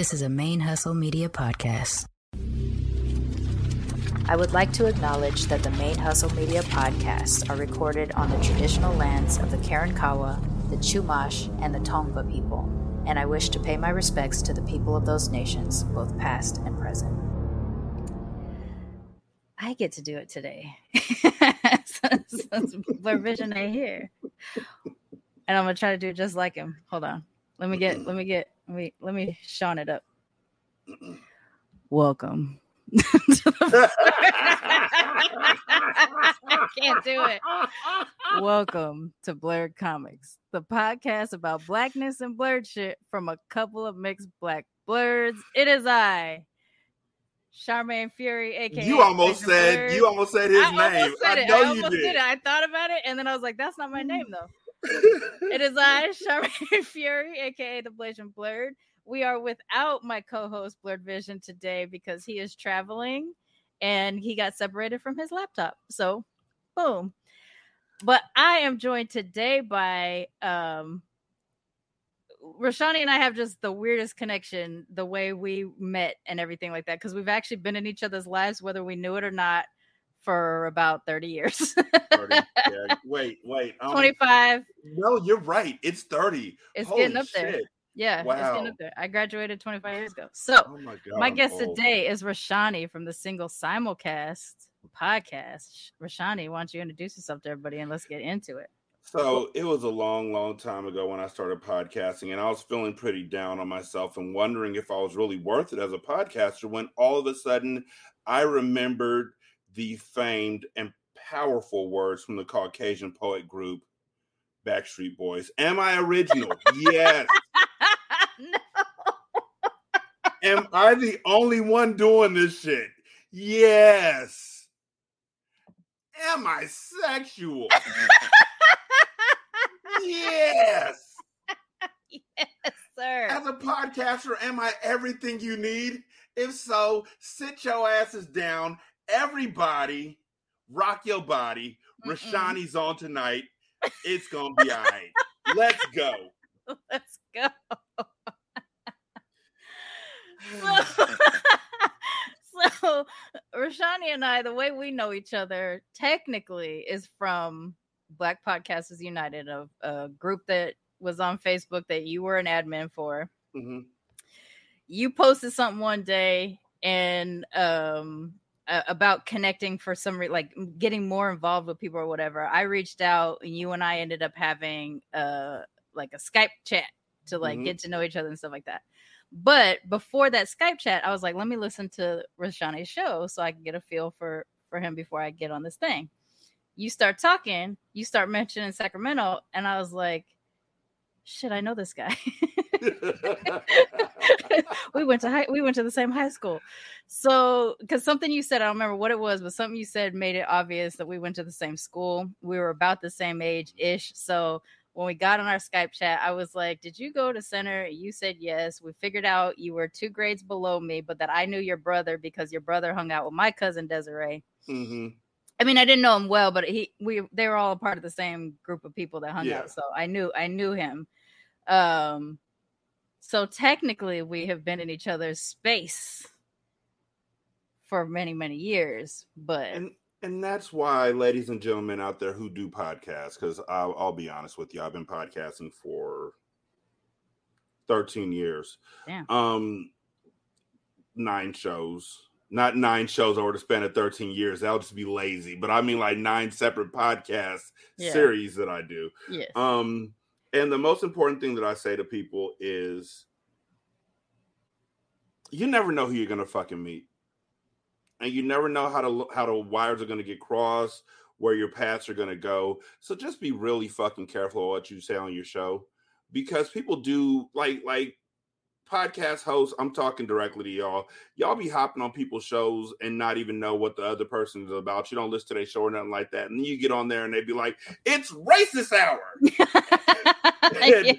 This is a ManeHustle Media podcast. I would like to acknowledge that the ManeHustle Media podcasts are recorded on the traditional lands of the Karankawa, the Chumash, and the Tongva people, and I wish to pay my respects to the people of those nations, both past and present. I get to do it today. BlerdVision ain't here. And I'm gonna try to do it just like him. Hold on. Let me get let me get let me let me Sean it up. Welcome. I can't do it. Welcome to BLERDcoMIXed, the podcast about blackness and Blerd shit from a couple of mixed black Blerds. It is I, Sharmane Fury, aka You almost said Blurred. you almost said his I name. almost said I it. know I you almost did. did it. I thought about it, and then I was like, "That's not my name, though." it is I, Charmaine Fury, aka the Blasian Blerd. We are without my co-host BlerdVision today because he is traveling and he got separated from his laptop. So, boom. But I am joined today by um Rashanii and I have just the weirdest connection, the way we met and everything like that, because we've actually been in each other's lives, whether we knew it or not, for about 30 years. 30. Yeah, Wait, wait. um, 25. No, you're right. It's 30. It's Holy getting up there. shit. Yeah, it's getting up there. I graduated 25 years ago. So Oh my god. my guest old. today is Rashanii from the single simulcast podcast. Rashanii, why don't you introduce yourself to everybody and let's get into it. So it was a long, long time ago when I started podcasting, and I was feeling pretty down on myself and wondering if I was really worth it as a podcaster. When all of a sudden I remembered the famed and powerful words from the Caucasian poet group Backstreet Boys. Am I original? yes. no. Am I the only one doing this shit? Yes. Am I sexual? yes. yes, sir. As a podcaster, am I everything you need? If so, sit your asses down. Everybody, rock your body. Mm-mm. Rashanii's on tonight. It's gonna be all right. Let's go. Let's go. so, so Rashanii and I, the way we know each other technically is from Black Podcasters United, a, a group that was on Facebook that you were an admin for. Mhm. You posted something one day and um a- about connecting for some re- like getting more involved with people or whatever. I reached out and you and I ended up having uh like a Skype chat to like Mhm. get to know each other and stuff like that. But before that Skype chat, I was like, let me listen to Rashanii's show so I can get a feel for for him before I get on this thing. You start talking, you start mentioning Sacramento, and I was like, shit, I know this guy. we went to high, we went to the same high school. So, because something you said, I don't remember what it was, but something you said made it obvious that we went to the same school. We were about the same age ish. So, when we got on our Skype chat, I was like, Did you go to center? You said yes. We figured out you were two grades below me, but that I knew your brother because your brother hung out with my cousin Desiree. Mhm. I mean, I didn't know him well, but he we they were all a part of the same group of people that hung Yeah. out. So I knew I knew him. Um so technically we have been in each other's space for many, many years. But and and that's why, ladies and gentlemen out there who do podcasts, because I'll, I'll be honest with you, I've been podcasting for thirteen years. Damn. Um, nine shows, not nine shows over the span of thirteen years. That'll just be lazy. But I mean, like nine separate podcast Yeah. series that I do. yes. Um, and the most important thing that I say to people is you never know who you're gonna fucking meet. And you never know how to how the wires are gonna get crossed, where your paths are gonna go. So just be really fucking careful what you say on your show. Because people do like like podcast hosts, I'm talking directly to y'all. Y'all be hopping on people's shows and not even know what the other person is about. You don't listen to their show or nothing like that. And then you get on there and they be like, it's racist hour. yes.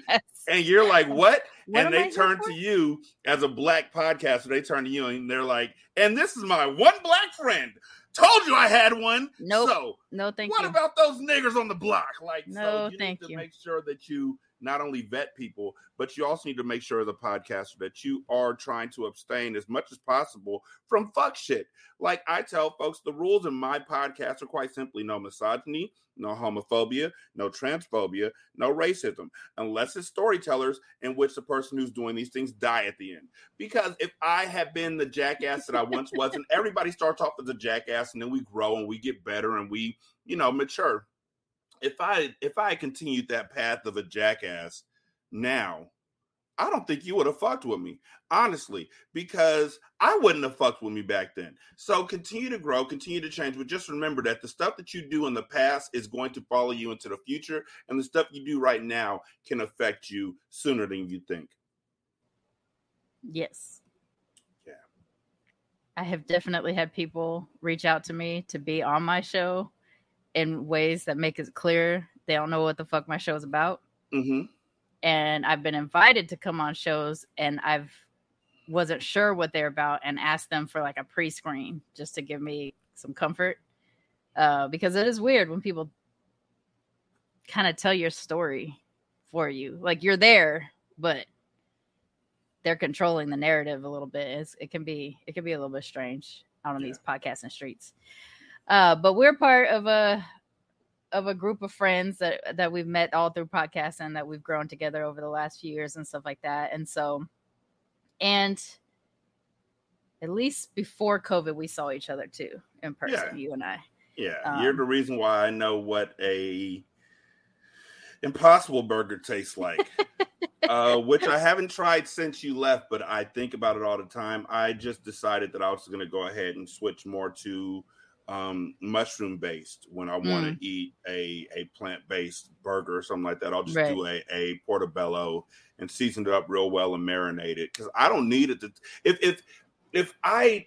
And you're like, what? What and they I turn to you as a black podcaster. They turn to you and they're like, and this is my one black friend. Told you I had one. Nope. So No, thank what you. What about those niggers on the block? Like, No, so you thank need to you. make sure that you not only vet people, but you also need to make sure as a podcaster that you are trying to abstain as much as possible from fuck shit. Like I tell folks, the rules in my podcast are quite simply no misogyny, no homophobia, no transphobia, no racism, unless it's storytellers in which the person who's doing these things die at the end. Because if I had been the jackass that I once was, and everybody starts off as a jackass, and then we grow and we get better and we, you know, mature. If I if I continued that path of a jackass now, I don't think you would have fucked with me, honestly, because I wouldn't have fucked with me back then. So continue to grow, continue to change, but just remember that the stuff that you do in the past is going to follow you into the future, and the stuff you do right now can affect you sooner than you think. Yes. Yeah. I have definitely had people reach out to me to be on my show in ways that make it clear they don't know what the fuck my show is about. Mm-hmm. And I've been invited to come on shows and I've wasn't sure what they're about and asked them for like a pre-screen just to give me some comfort. Uh, because it is weird when people kind of tell your story for you. Like you're there, but they're controlling the narrative a little bit. It's, it can be it can be a little bit strange out on Yeah. these podcasting streets. Uh, but we're part of a of a group of friends that that we've met all through podcasts podcasting that we've grown together over the last few years and stuff like that. And so, and at least before COVID, we saw each other too in person, Yeah. you and I. Yeah, you're Um, the reason why I know what a impossible burger tastes like. uh, which I haven't tried since you left, but I think about it all the time. I just decided that I was going to go ahead and switch more to um, mushroom based when I want Mm. to eat a, a plant based burger or something like that. I'll just Right. do a, a portobello and season it up real well and marinate it because I don't need it to. If if if I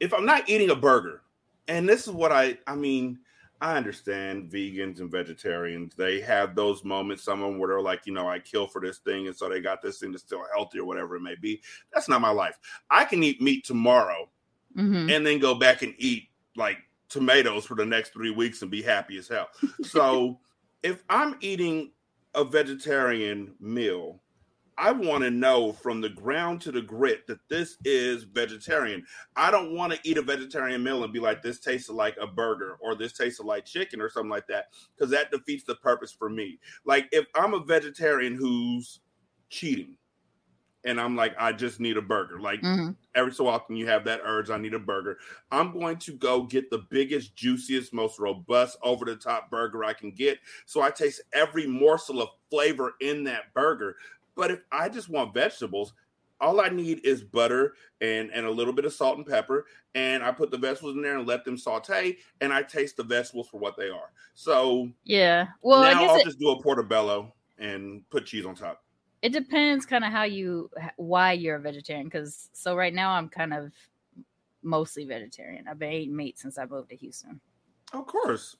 if I'm not eating a burger, and this is what I I mean. I understand vegans and vegetarians. They have those moments, some of them where they're like, you know, I kill for this thing, and so they got this thing that's still healthy or whatever it may be. That's not my life. I can eat meat tomorrow Mhm. and then go back and eat like tomatoes for the next three weeks and be happy as hell. So if I'm eating a vegetarian meal, I want to know from the ground to the grit that this is vegetarian. I don't want to eat a vegetarian meal and be like, this tasted like a burger or this tasted like chicken or something like that, because that defeats the purpose for me. Like, if I'm a vegetarian who's cheating and I'm like, I just need a burger, like, Mhm. every so often you have that urge i need a burger. I'm going to go get the biggest juiciest most robust over the top burger i can get. So i taste every morsel of flavor in that burger. But if i just want vegetables all i need is butter and and a little bit of salt and pepper. And i put the vegetables in there and let them saute and i taste the vegetables for what they are. So Yeah. Well, I guess I'll it, just do a portobello and put cheese on top it depends kind of how you why you're a vegetarian because so right now i'm kind of mostly vegetarian. I've been eating meat since i moved to houston. Of course.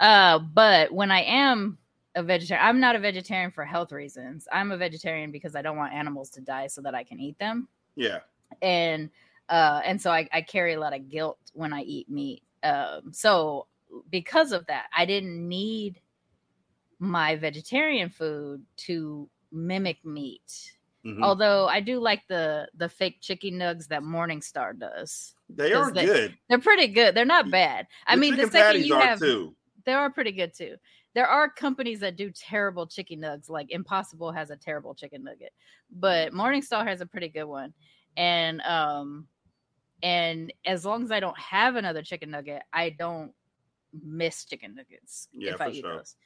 Uh but when i am a vegetarian i'm not a vegetarian for health reasons. I'm a vegetarian because i don't want animals to die so that i can eat them. Yeah. And uh and so I, I carry a lot of guilt when i eat meat. Um so because of that i didn't need my vegetarian food to mimic meat Mhm. although i do like the the fake chicken nugs that morningstar does they are they- good they're pretty good they're not bad i The mean the second you have too they are pretty good too. There are companies that do terrible chicken nugs, like Impossible has a terrible chicken nugget, but Morningstar has a pretty good one. And um and as long as I don't have another chicken nugget, I don't miss chicken nuggets Yeah, if I eat sure. those.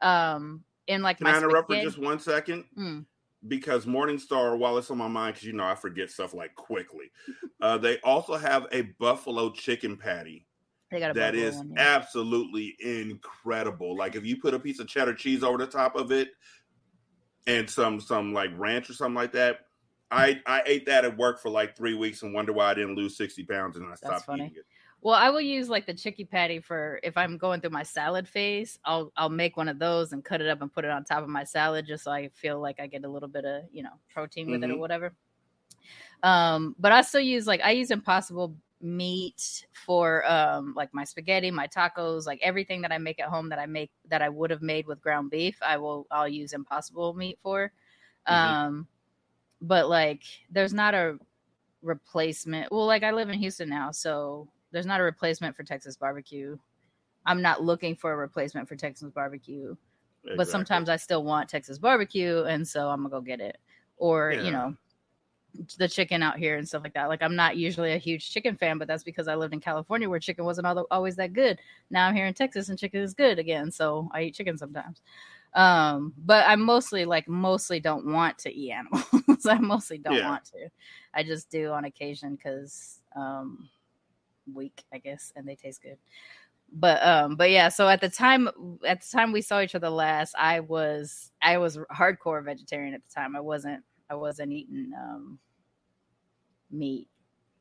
Um and like Can my I interrupt for just one second? Mm. Because Morningstar, while it's on my mind, because you know I forget stuff like quickly, uh, they also have a buffalo chicken patty they got a that one, yeah. absolutely incredible. Like if you put a piece of cheddar cheese over the top of it and some some like ranch or something like that. I, I ate that at work for like three weeks and wonder why I didn't lose 60 pounds and I stopped funny. eating it. Well, I will use like the chicky patty for if I'm going through my salad phase. I'll I'll make one of those and cut it up and put it on top of my salad just so I feel like I get a little bit of you know protein with it or Mhm. whatever. Um, but I still use like I use Impossible meat for um like my spaghetti, my tacos, like everything that I make at home that I make that I would have made with ground beef, I will I'll use impossible meat for. Mhm. Um but like there's not a replacement. Well, like I live in Houston now, so there's not a replacement for Texas barbecue. I'm not looking for a replacement for Texas barbecue, but sometimes I still want Texas barbecue, and so I'm gonna go get it. Or Yeah. you know, the chicken out here and stuff like that. Like I'm not usually a huge chicken fan, but that's because I lived in California where chicken wasn't al- always that good. Now I'm here in Texas and chicken is good again, so I eat chicken sometimes. Um, but I mostly like mostly don't want to eat animals. I mostly don't Yeah. want to. I just do on occasion because um weak, I guess, and they taste good. But um, but yeah, so at the time at the time we saw each other last, I was I was hardcore vegetarian at the time. I wasn't I wasn't eating um meat.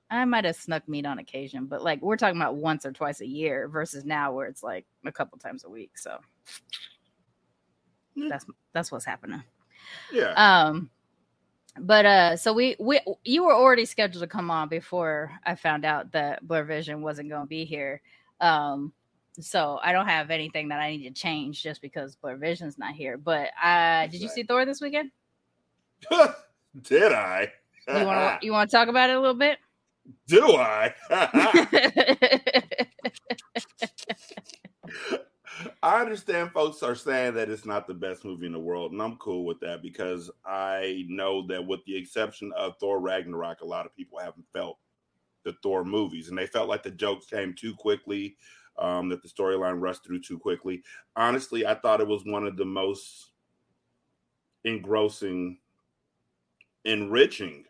I might have snuck meat on occasion, but like we're talking about once or twice a year versus now where it's like a couple times a week. So Yeah. that's that's what's happening. yeah. Um but uh so we we you were already scheduled to come on before I found out that BlerdVision wasn't going to be here. Um so I don't have anything that I need to change just because BlerdVision's not here. But uh did you see Thor this weekend? Did I? You want to you want to talk about it a little bit? Do I? I understand folks are saying that it's not the best movie in the world, and I'm cool with that because I know that, with the exception of Thor Ragnarok, a lot of people haven't felt the Thor movies, and they felt like the jokes came too quickly, um, that the storyline rushed through too quickly. Honestly, I thought it was one of the most engrossing, enriching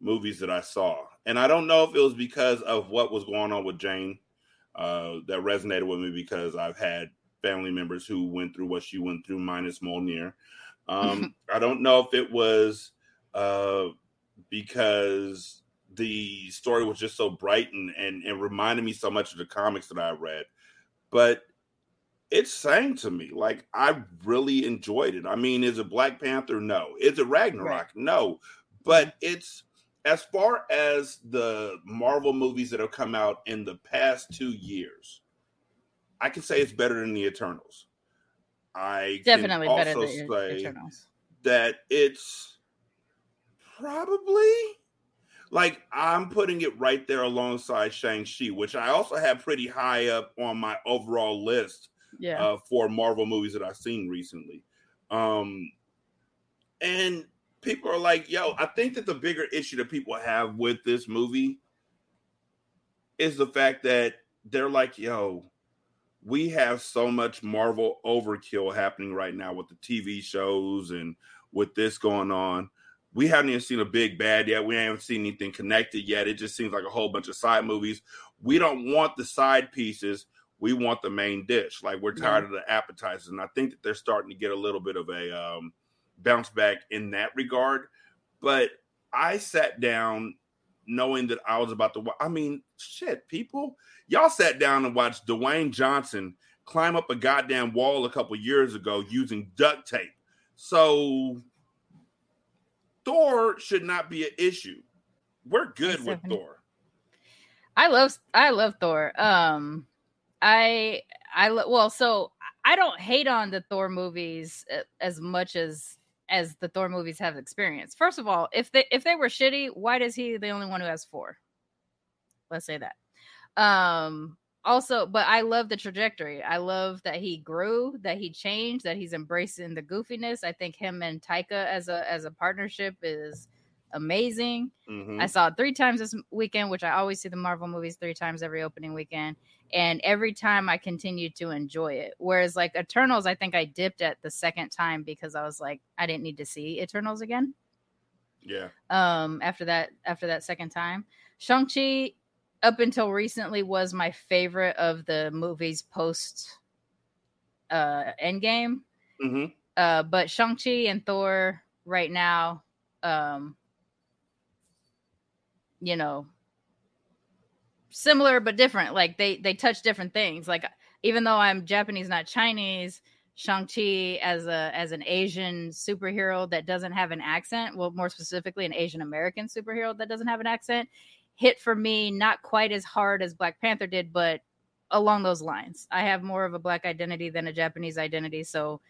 movies that I saw. And I don't know if it was because of what was going on with Jane uh, that resonated with me because I've had family members who went through what she went through, minus Mjolnir. Um, I don't know if it was uh, because the story was just so bright and, and, and reminded me so much of the comics that I read, but it sang to me. Like I really enjoyed it. I mean, is it Black Panther? No. Is it Ragnarok? Right. No. But it's as far as the Marvel movies that have come out in the past two years, I can say it's better than the Eternals. I can Definitely better than say Eternals. that it's probably like I'm putting it right there alongside Shang-Chi, which I also have pretty high up on my overall list Yeah. uh, for Marvel movies that I've seen recently. Um, and people are like, yo, I think that the bigger issue that people have with this movie is the fact that they're like, yo, we have so much Marvel overkill happening right now with the TV shows and with this going on. We haven't even seen a big bad yet. We haven't seen anything connected yet. It just seems like a whole bunch of side movies. We don't want the side pieces. We want the main dish. Like we're tired of the appetizers. And I think that they're starting to get a little bit of a um, bounce back in that regard. But I sat down knowing that I was about to watch. I mean, shit, people, y'all sat down and watched Dwayne Johnson climb up a goddamn wall a couple years ago using duct tape. So Thor should not be an issue. We're good with. Thor. I love I love Thor. Um I I lo- well so I don't hate on the Thor movies uh, as much as as the Thor movies have experienced. First of all, if they if they were shitty, why does he the only one who has 4? Let's say that. Um also, but I love the trajectory. I love that he grew, that he changed, that he's embracing the goofiness. I think him and Taika as a as a partnership is amazing. Mhm. I saw it three times this weekend, which I always see the Marvel movies three times every opening weekend. And every time I continued to enjoy it. Whereas like Eternals, I think I dipped at the second time because I was like, I didn't need to see Eternals again. Yeah. Um after that after that second time. Shang-Chi up until recently was my favorite of the movies post uh endgame. hmm Uh but Shang-Chi and Thor right now, um you know, similar but different. Like they they touch different things. Like even though I'm Japanese, not Chinese, Shang-Chi as a as an Asian superhero that doesn't have an accent, well, more specifically an Asian American superhero that doesn't have an accent, hit for me not quite as hard as Black Panther did, but along those lines. I have more of a black identity than a Japanese identity, so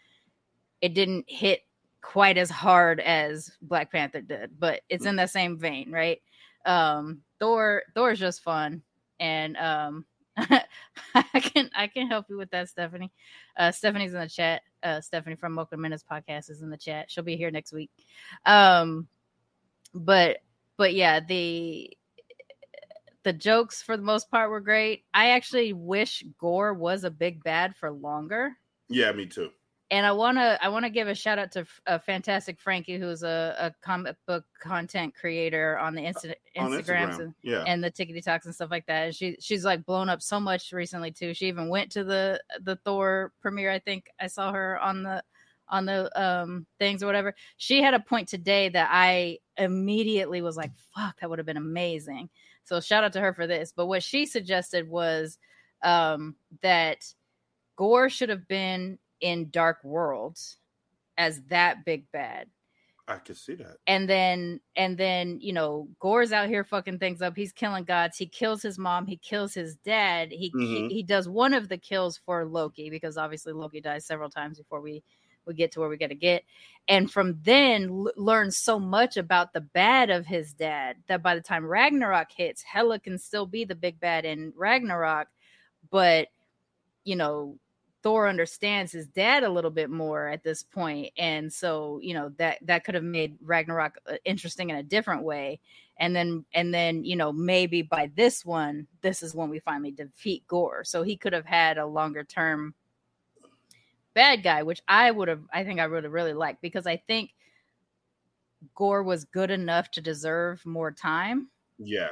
it didn't hit quite as hard as Black Panther did, but it's in the same vein, right? Um Thor Thor is just fun and um I can I can help you with that, Stephanie. Uh Stephanie's in the chat. Uh Stephanie from Mocha Minutes podcast is in the chat. She'll be here next week. Um but but yeah, the the jokes for the most part were great. I actually wish Gorr was a big bad for longer. Yeah, me too. And I want to I want to give a shout out to uh, Fantastic Frankie, who's a, a comic book content creator on the Insta- On Instagrams Instagram. and, Yeah. and the Tickety Talks and stuff like that. And she she's like blown up so much recently too. She even went to the the Thor premiere. I think I saw her on the on the um things or whatever. She had a point today that I immediately was like, "Fuck, that would have been amazing." So shout out to her for this. But what she suggested was um that Gorr should have been in Dark World as that big bad. I can see that. and then and then you know Gorr's out here fucking things up. He's killing gods. He kills his mom. He kills his dad. He Mhm. he, he does one of the kills for loki because obviously loki dies several times before we we get to where we got to get. And from then l- learns so much about the bad of his dad that by the time ragnarok hits hela can still be the big bad in ragnarok. But you know Thor understands his dad a little bit more at this point, and so you know that that could have made Ragnarok uh, interesting in a different way. And then and then you know maybe by this one, this is when we finally defeat Gorr. So he could have had a longer term bad guy, which I would have. I think I would have really liked because I think Gorr was good enough to deserve more time Yeah.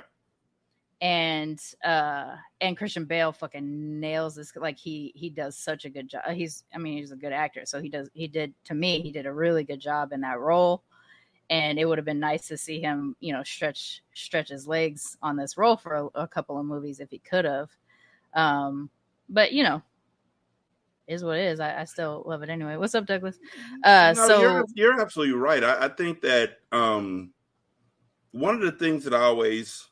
And uh and Christian Bale fucking nails this like he he does such a good job. He's I mean he's a good actor, so he does he did to me he did a really good job in that role. And it would have been nice to see him, you know, stretch stretch his legs on this role for a, a couple of movies if he could have. Um, but you know, is what it is. I, I still love it anyway. What's up, Douglas? Uh, No, so you're, you're absolutely right. I, I think that um, one of the things that I always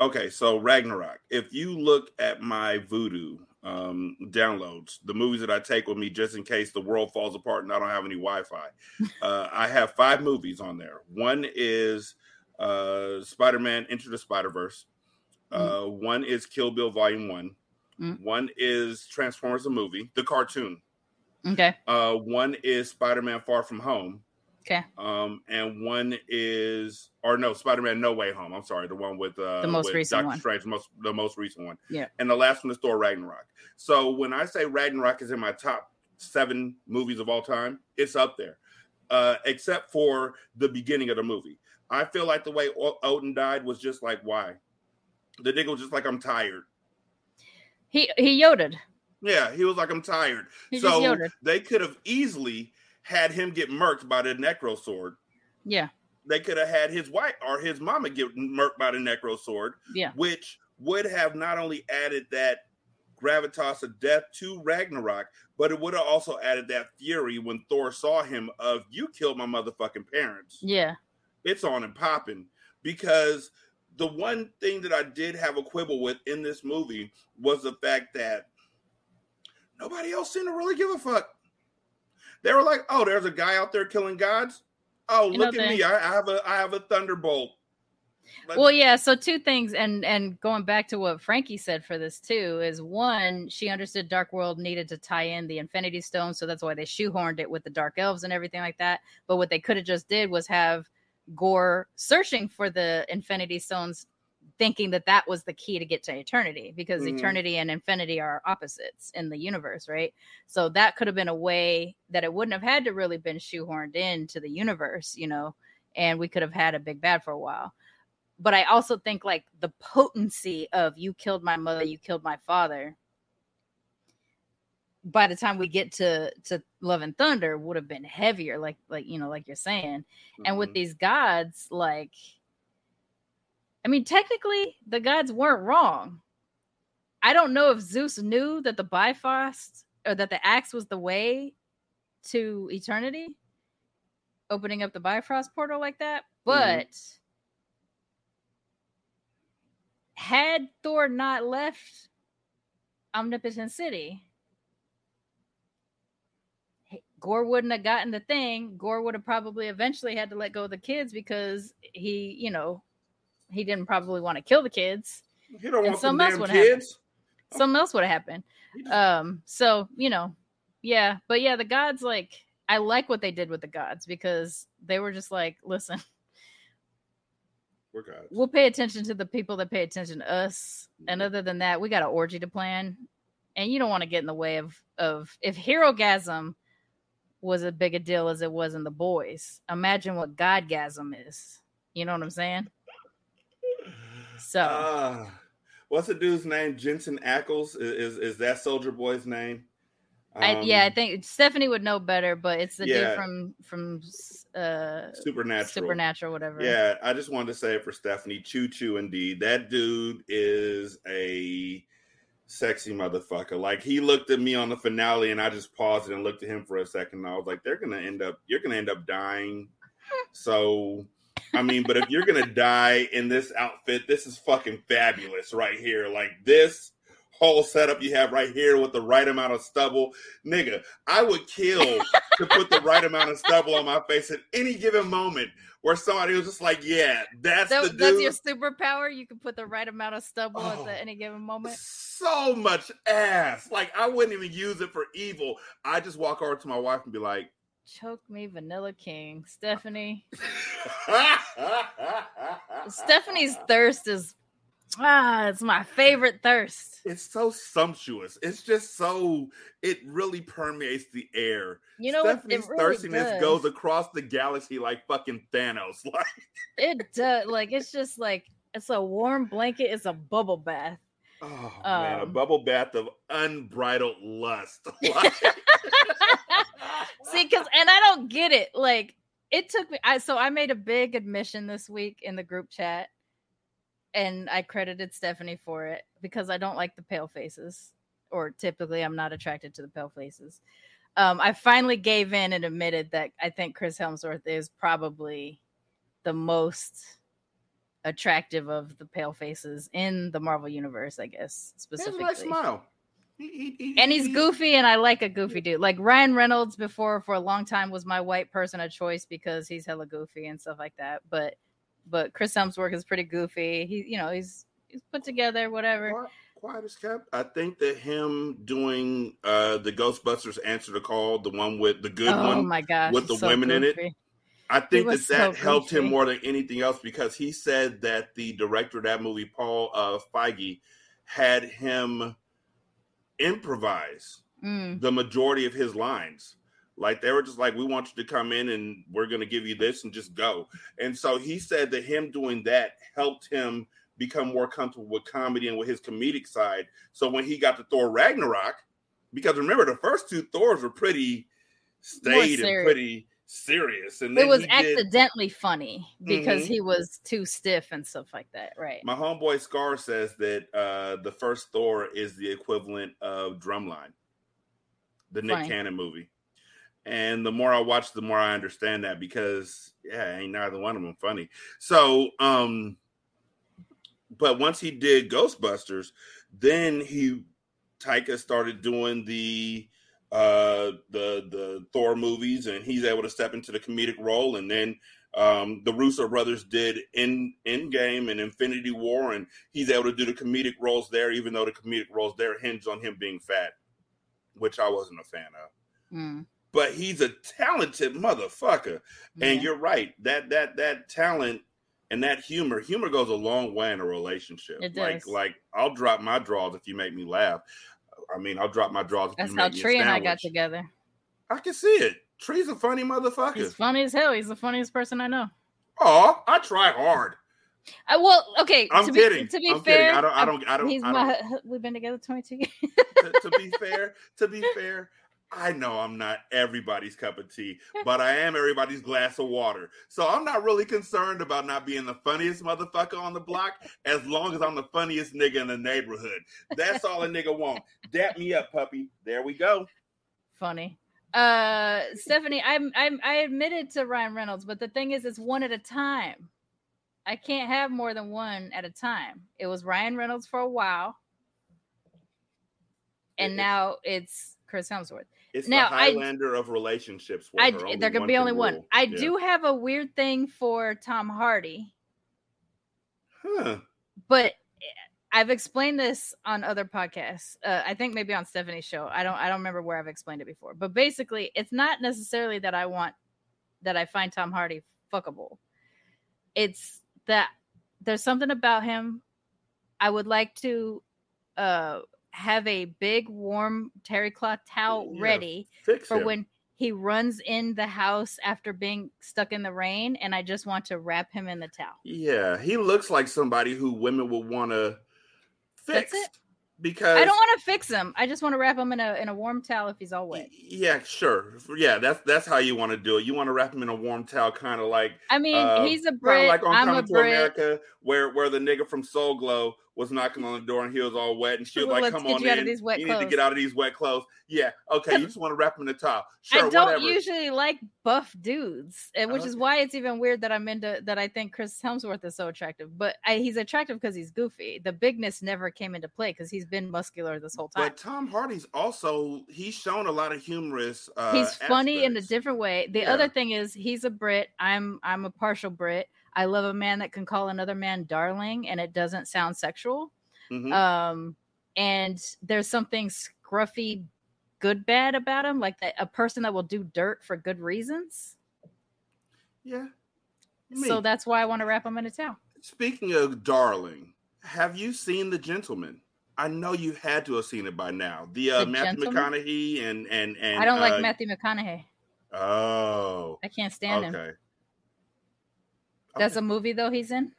okay, so Ragnarok. If you look at my Vudu um, downloads, the movies that I take with me just in case the world falls apart and I don't have any Wi-Fi, uh, I have five movies on there. One is uh, Spider-Man: Into the Spider-Verse. Uh, One is Kill Bill Volume One. Mm. One is Transformers the movie, the cartoon. okay, Uh, one is Spider-Man: Far From Home. Okay, Um, and one is, or no, Spider-Man: No Way Home. I'm sorry, the one with uh, The most recent Doctor one. Strange, the most the most recent one. Yeah. And the last one is Thor: Ragnarok. So when I say Ragnarok is in my top seven movies of all time, it's up there, uh, except for the beginning of the movie. I feel like the way O- Odin died was just like why. The nigga was just like I'm tired. he he yoded. Yeah, he was like I'm tired. He so they could have easily had him get murked by the necro sword. Yeah, they could have had his wife or his mama get murked by the necro sword, yeah, which would have not only added that gravitas of death to Ragnarok, but it would have also added that fury when Thor saw him of you killed my motherfucking parents. yeah. It's on and popping because the one thing that I did have a quibble with in this movie was the fact that nobody else seemed to really give a fuck. They were like, "Oh, there's a guy out there killing gods. Oh, You look know, at they- me! I, I have a I have a thunderbolt." Like, well yeah so two things and and going back to what frankie said for this too is one she understood dark world needed to tie in the infinity stone so that's why they shoehorned it with the dark elves and everything like that but what they could have just did was have Gorr searching for the infinity stones thinking that that was the key to get to eternity because Mhm. eternity and infinity are opposites in the universe right so that could have been a way that it wouldn't have had to really been shoehorned into the universe you know and we could have had a big bad for a while but I also think like the potency of you killed my mother, you killed my father. By the time we get to to Love and Thunder, would have been heavier, like like you know, like you're saying. And with mhm. these gods, like, I mean, technically the gods weren't wrong. I don't know if Zeus knew that the Bifrost or that the axe was the way to eternity, opening up the Bifrost portal like that, mm-hmm. but had Thor not left Omnipotent City, Gorr wouldn't have gotten the thing. Gorr would have probably eventually had to let go of the kids because he, you know, he didn't probably want to kill the kids. He don't And want some else damn would happen. kids. Something else would have happened. Um, so you know, yeah, but yeah, the gods like I like what they did with the gods because they were just like, listen, We're gods. we'll pay attention to the people that pay attention to us, and other than that, we got an orgy to plan, and you don't want to get in the way of of if Herogasm was as big a deal as it was in the boys. Imagine what Godgasm is. You know what I'm saying? So Ah, what's the dude's name? Jensen Ackles is is, is that Soldier Boy's name? I, yeah, I Um, think Stephanie would know better, but it's the Yeah. dude from from uh Supernatural. Supernatural, whatever. Yeah, I just wanted to say it for Stephanie. Choo choo, indeed. That dude is a sexy motherfucker. Like he looked at me on the finale, and I just paused it and looked at him for a second. And I was like, "They're gonna end up. You're gonna end up dying." So, I mean, but if you're gonna die in this outfit, this is fucking fabulous right here. Like this whole setup you have right here with the right amount of stubble, nigga. I would kill to put the right amount of stubble on my face at any given moment where somebody was just like, "Yeah, that's That- the dude." that's your superpower. You can put the right amount of stubble Oh. at any given moment. so much ass. Like I wouldn't even use it for evil. I just walk over to my wife and be like, Choke me, Vanilla King. Stephanie. Stephanie's thirst is ah, it's my favorite thirst. It's so sumptuous. It's just so. It really permeates the air. You know what? Stephanie's really thirstiness does. goes across the galaxy like fucking Thanos. Like, It does. Like it's just like it's a warm blanket. It's a bubble bath. oh man, a Um, bubble bath of unbridled lust. Like, See, because and I don't get it. Like it took me. I so I made a big admission this week in the group chat, and I credited Stephanie for it because I don't like the pale faces, or typically I'm not attracted to the pale faces. Um, I finally gave in and admitted that I think Chris Hemsworth is probably the most attractive of the pale faces in the Marvel universe. I guess he has a specifically nice smile. He- he- he- and he's he- goofy and i like a goofy dude. Like ryan reynolds before for a long time was my white person of choice because he's hella goofy and stuff like that. But but chris hemsworth is pretty goofy. He you know he's he's put together whatever. Quiet, quiet as kept. I think that him doing uh the Ghostbusters answer the call, the one with the good oh one, my gosh with the so women in it. I think that that so helped him more than anything else because he said that the director of that movie, Paul uh, Feig, had him improvise Mm, the majority of his lines. Like they were just like, "We want you to come in and we're going to give you this and just go." And so he said that him doing that helped him become more comfortable with comedy and with his comedic side. So when he got to Thor Ragnarok, because remember the first two Thors were pretty staid and pretty serious, and it was he did- accidentally funny because Mhm. he was too stiff and stuff like that right My homeboy Scar says that uh, the first Thor is the equivalent of Drumline, the Nick. Cannon movie. And the more I watch, the more I understand that because yeah, ain't neither one of them funny. So, um, but once he did Ghostbusters, then he Taika started doing the uh the the Thor movies, and he's able to step into the comedic role, and then um, the Russo brothers did in Endgame and Infinity War, and he's able to do the comedic roles there, even though the comedic roles there hinge on him being fat, which I wasn't a fan of. Mm, But he's a talented motherfucker, and you're right that that that talent and that humor, humor goes a long way in a relationship. It like does. like I'll drop my draws if you make me laugh. I mean, I'll drop my draws if that's how tree and i got together I can see it. Tree's a funny motherfucker. he's funny as hell he's the funniest person i know Oh, I try hard. I, well, okay. I'm to kidding. Be, to be I'm fair, kidding. I don't- I don't- I don't- He's I my. We've been together 22 years. to, to be fair, to be fair, I know I'm not everybody's cup of tea, but I am everybody's glass of water. So I'm not really concerned about not being the funniest motherfucker on the block as long as I'm the funniest nigga in the neighborhood. That's all a nigga want. Dap me up, puppy. There we go. Funny. Uh, Stephanie, I'm, I'm, I admitted to Ryan Reynolds, but the thing is, it's one at a time. I can't have more than one at a time. It was Ryan Reynolds for a while, and It- now it's Chris Hemsworth. It's Now, the I- Highlander of relationships. I there could be can only one. rule. I Yeah. do have a weird thing for Tom Hardy, Huh. but I've explained this on other podcasts. Uh, I think maybe on Stephanie's show. I don't I don't remember where I've explained it before. But basically, it's not necessarily that I want that I find Tom Hardy fuckable. It's that there's something about him. I would like to uh have a big warm terry cloth towel Yeah, ready for him. when he runs in the house after being stuck in the rain and I just want to wrap him in the towel. Yeah, he looks like somebody who women would want to fix. That's it. Because I don't want to fix him. I just want to wrap him in a in a warm towel if he's all wet. Yeah, sure. Yeah, that's that's how you want to do it. You want to wrap him in a warm towel, kind of like I mean, uh, he's a Brit. like on I'm a Coming to Brit. America, where where the nigga from Soul Glo was knocking on the door and he was all wet, and she was Well, like, "Come on you in. you need to get out of these wet clothes." Yeah, okay. You just want to wrap him in a towel. Sure, I don't whatever. usually like buff dudes, and which is why it's even weird that I'm into that. I think Chris Hemsworth is so attractive, but I, he's attractive because he's goofy. The bigness never came into play because he's been muscular this whole time. But Tom Hardy's also he's shown a lot of humorous. Uh, he's funny in a different way. The Yeah. other thing is he's a Brit. I'm I'm a partial Brit. I love a man that can call another man darling and it doesn't sound sexual. Mhm. Um and there's something scruffy good bad about him like that a person that will do dirt for good reasons. yeah. So that's why I want to wrap him in a towel. Speaking of darling, have you seen The Gentlemen? I know you had to have seen it by now. The, uh, The Matthew Gentlemen? McConaughey and and and I don't uh, like Matthew McConaughey. Oh, I can't stand him. That's a movie though he's in.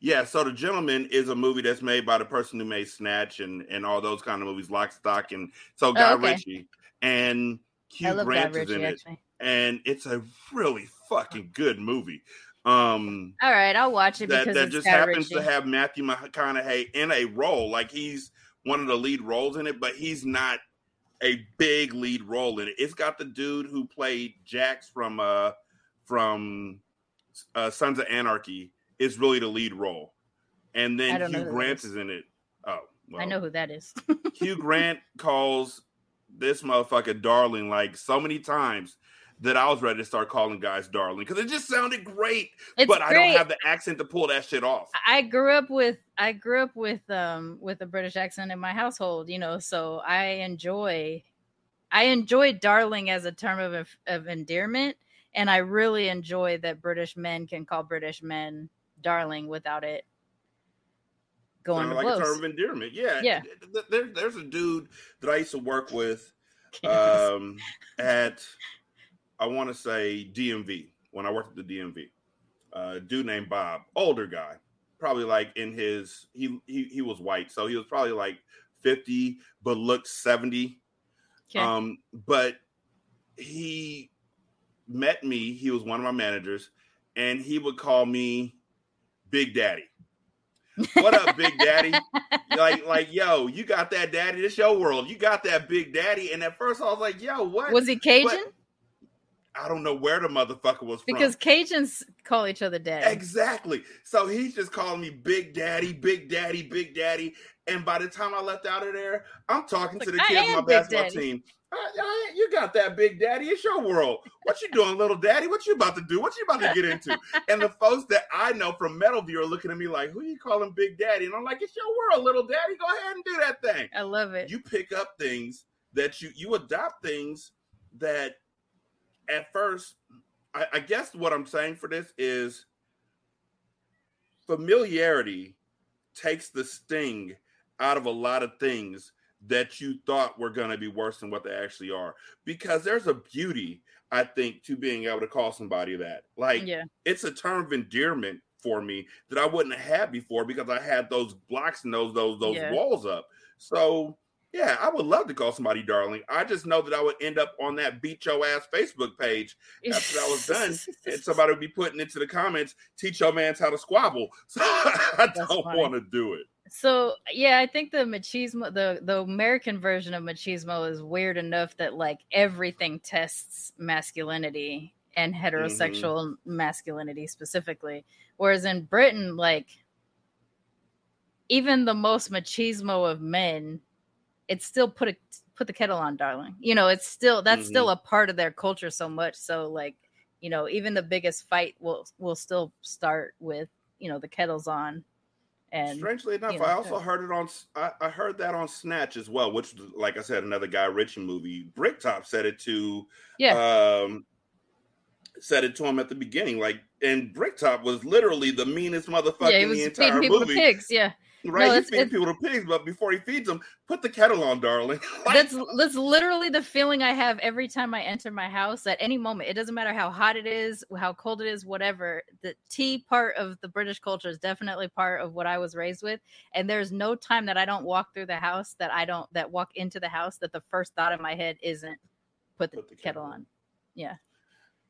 yeah. So The Gentlemen is a movie that's made by the person who made Snatch and and all those kind of movies, Lock, Stock, and so Guy Oh, okay. Ritchie and Hugh I love Guy Grant is Ritchie in it, actually. and it's a really fucking good movie. Um, All right, I'll watch it that because that just Guy happens Ritchie. to have Matthew McConaughey in a role. Like he's one of the lead roles in it, but he's not a big lead role in it. It's got the dude who played Jax from uh from uh, Sons of Anarchy is really the lead role, and then Hugh Grant is. is in it. Oh, well, I know who that is. Hugh Grant calls this motherfucker darling like so many times that I was ready to start calling guys darling because it just sounded great, It's but I don't have the accent to pull that shit off. I grew up with I grew up with um with a British accent in my household, you know, so I enjoy I enjoy darling as a term of, of endearment and I really enjoy that British men can call British men darling without it going like a term of endearment. Yeah. Yeah. Th- th- There, there's a dude that I used to work with um, at, I want to say DMV, when I worked at the DMV. Uh, dude named Bob, older guy, probably like in his, he, he, he was white. So he was probably like 50, but looked 70. Okay. Um, but he met me. He was one of my managers, and he would call me Big Daddy. What up, Big Daddy? like, like, yo, you got that daddy? This your world. You got that Big Daddy. And at first, I was like, yo, what? Was he Cajun? But I don't know where the motherfucker was from. because Cajuns call each other daddy. Exactly. So he's just calling me Big Daddy, Big Daddy, Big Daddy. And by the time I left out of there, I'm talking to the kids on my basketball Daddy. team. "Uh, uh, you got that Big Daddy. It's your world. What you doing, little daddy? What you about to do? What you about to get into? and the folks that I know from Metalview are looking at me like, who you calling Big Daddy? And I'm like, it's your world, little daddy. Go ahead and do that thing I love it. you pick up things that you you adopt things that at first I, I guess what i'm saying for this is familiarity takes the sting out of a lot of things that you thought were going to be worse than what they actually are because there's a beauty i think to being able to call somebody that like yeah. it's a term of endearment for me that I wouldn't have had before because I had those blocks and those those those Yeah. walls up. So yeah, I would love to call somebody darling. I just know that I would end up on that beat your ass Facebook page after that was done, and somebody would be putting into the comments, teach your mans how to squabble. So I That's don't want to do it. So yeah, I think the machismo, the the American version of machismo is weird enough that like everything tests masculinity, and heterosexual mm-hmm. masculinity specifically. Whereas in Britain, like even the most machismo of men, it's still put a put the kettle on, darling. You know, it's still that's mm-hmm. still a part of their culture so much. So like, you know, even the biggest fight will will still start with you know the kettles on. And strangely enough, you know, I also heard it on. I, I, heard that on Snatch as well, which, like I said, another Guy Ritchie movie. Bricktop said it to, yeah, um, said it to him at the beginning. Like, and Bricktop was literally the meanest motherfucker yeah, in the entire movie. Pigs, yeah. Right, no, he's feeding people to pigs, but before he feeds them, put the kettle on, darling. that's that's literally the feeling I have every time I enter my house. At any moment, it doesn't matter how hot it is, how cold it is, whatever. The tea part of the British culture is definitely part of what I was raised with, and there's no time that I don't walk through the house that I don't that walk into the house that the first thought in my head isn't put the, put the kettle, kettle on. Yeah.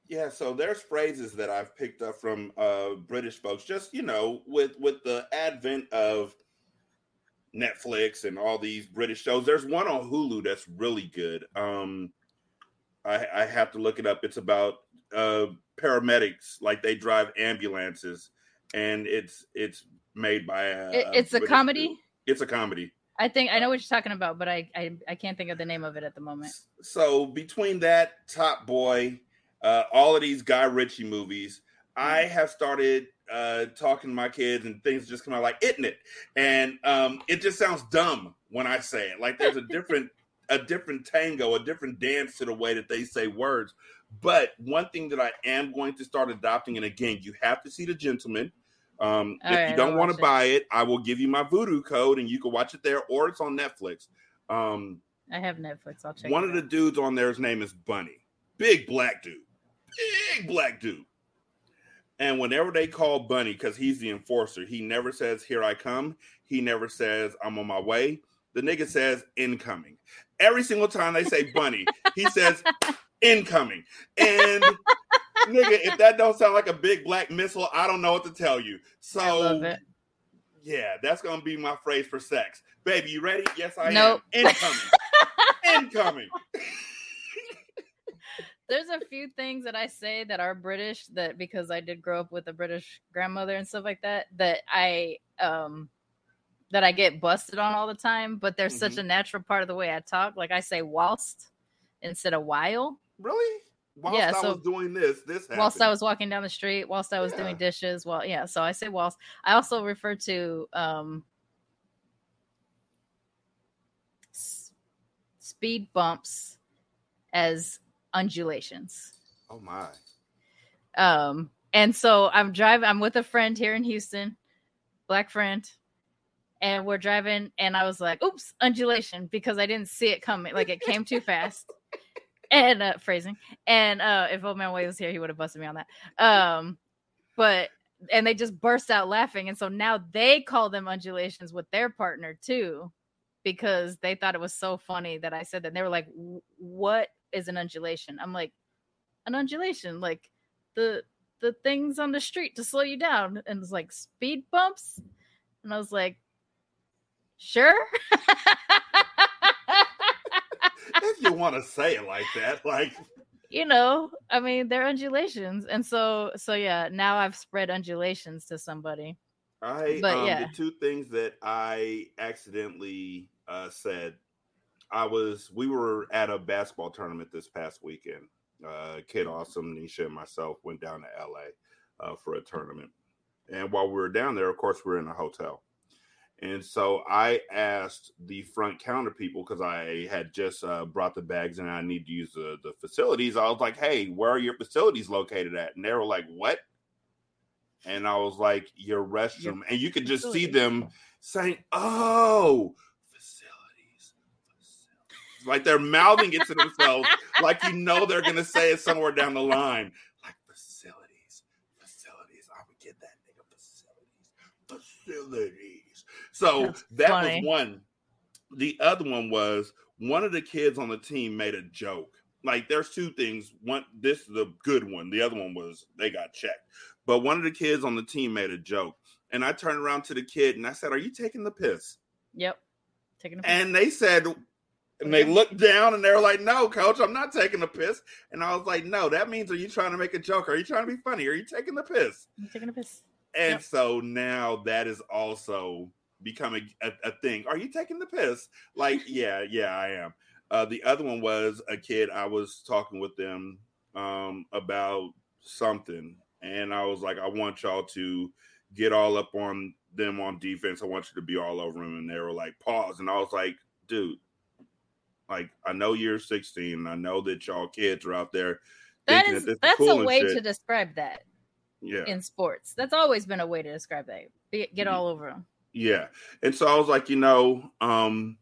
Yeah, so there's phrases that I've picked up from uh, British folks. Just you know, with with the advent of Netflix and all these British shows. There's one on Hulu that's really good. Um, I, I have to look it up. It's about uh, paramedics, like they drive ambulances, and it's it's made by a. It, it's a, a comedy. It's a comedy. I think I know what you're talking about, but I, I I can't think of the name of it at the moment. So between that Top Boy, uh, all of these Guy Ritchie movies, I mm. have started uh, talking to my kids and things just come out like "itn't it," and um, it just sounds dumb when I say it. Like there's a different a different tango, a different dance to the way that they say words. But one thing that I am going to start adopting, and again, you have to see the Gentlemen. Um, if right, you don't want to buy it, I will give you my Vudu code, and you can watch it there, or it's on Netflix. Um, I have Netflix. I'll check. One of out. the dudes on there, his name is Bunny, big black dude, big black dude. And whenever they call Bunny, because he's the enforcer, he never says, Here I come. He never says, I'm on my way. The nigga says, Incoming. Every single time they say Bunny, he says, Incoming. And nigga, if that don't sound like a big black missile, I don't know what to tell you. So, yeah, that's going to be my phrase for sex. Baby, you ready? Yes, I nope. am. Incoming. Incoming there's a few things that I say that are British that because I did grow up with a British grandmother and stuff like that that I um that I get busted on all the time, but they're mm-hmm. such a natural part of the way I talk. Like I say whilst instead of while. Really? Whilst yeah, so was doing this, this happened. whilst I was walking down the street, whilst I was yeah. doing dishes, well, yeah. So I say whilst. I also refer to um s- speed bumps as undulations. Oh my. Um, and so I'm driving, I'm with a friend here in Houston, black friend, and we're driving, and I was like, oops, undulation, because I didn't see it coming. Like it came too fast. And uh phrasing. And uh if old man Way was here, he would have busted me on that. Um, but and they just burst out laughing. And so now they call them undulations with their partner too, because they thought it was so funny that I said that. And they were like, What is an undulation. I'm like, an undulation, like the the things on the street to slow you down, and it's like speed bumps. And I was like, sure. if you want to say it like that, like you know, I mean, they're undulations, and so so yeah. Now I've spread undulations to somebody. I but um, yeah, the two things that I accidentally uh, said I was we were at a basketball tournament this past weekend. Uh, Kid Awesome, Nisha, and myself went down to LA uh, for a tournament. And while we were down there, of course, we are in a hotel. And so I asked the front counter people because I had just uh, brought the bags and I need to use the, the facilities. I was like, hey, where are your facilities located at? And they were like, what? And I was like, your restroom. Your and you could just see them saying, oh, like they're mouthing it to themselves, like you know they're gonna say it somewhere down the line. Like facilities, facilities. I would get that nigga facilities, facilities. So That's that funny. was one. The other one was one of the kids on the team made a joke. Like there's two things. One, this is the good one. The other one was they got checked. But one of the kids on the team made a joke, and I turned around to the kid and I said, "Are you taking the piss?" Yep. Taking And they said, And they looked down and they were like, No, coach, I'm not taking the piss. And I was like, No, that means are you trying to make a joke? Are you trying to be funny? Are you taking the piss? I'm taking a piss. And Yep. so now that is also becoming a, a thing. Are you taking the piss? Like, yeah, yeah, I am. Uh, the other one was a kid. I was talking with them um, about something, and I was like, I want y'all to get all up on them on defense. I want you to be all over them. And they were like, pause. And I was like, dude, like, I know you're 16. I know that y'all kids are out there. That is this that's cool a way to describe that yeah. in sports. That's always been a way to describe that. Get all over them. Yeah. And so I was like, you know, um,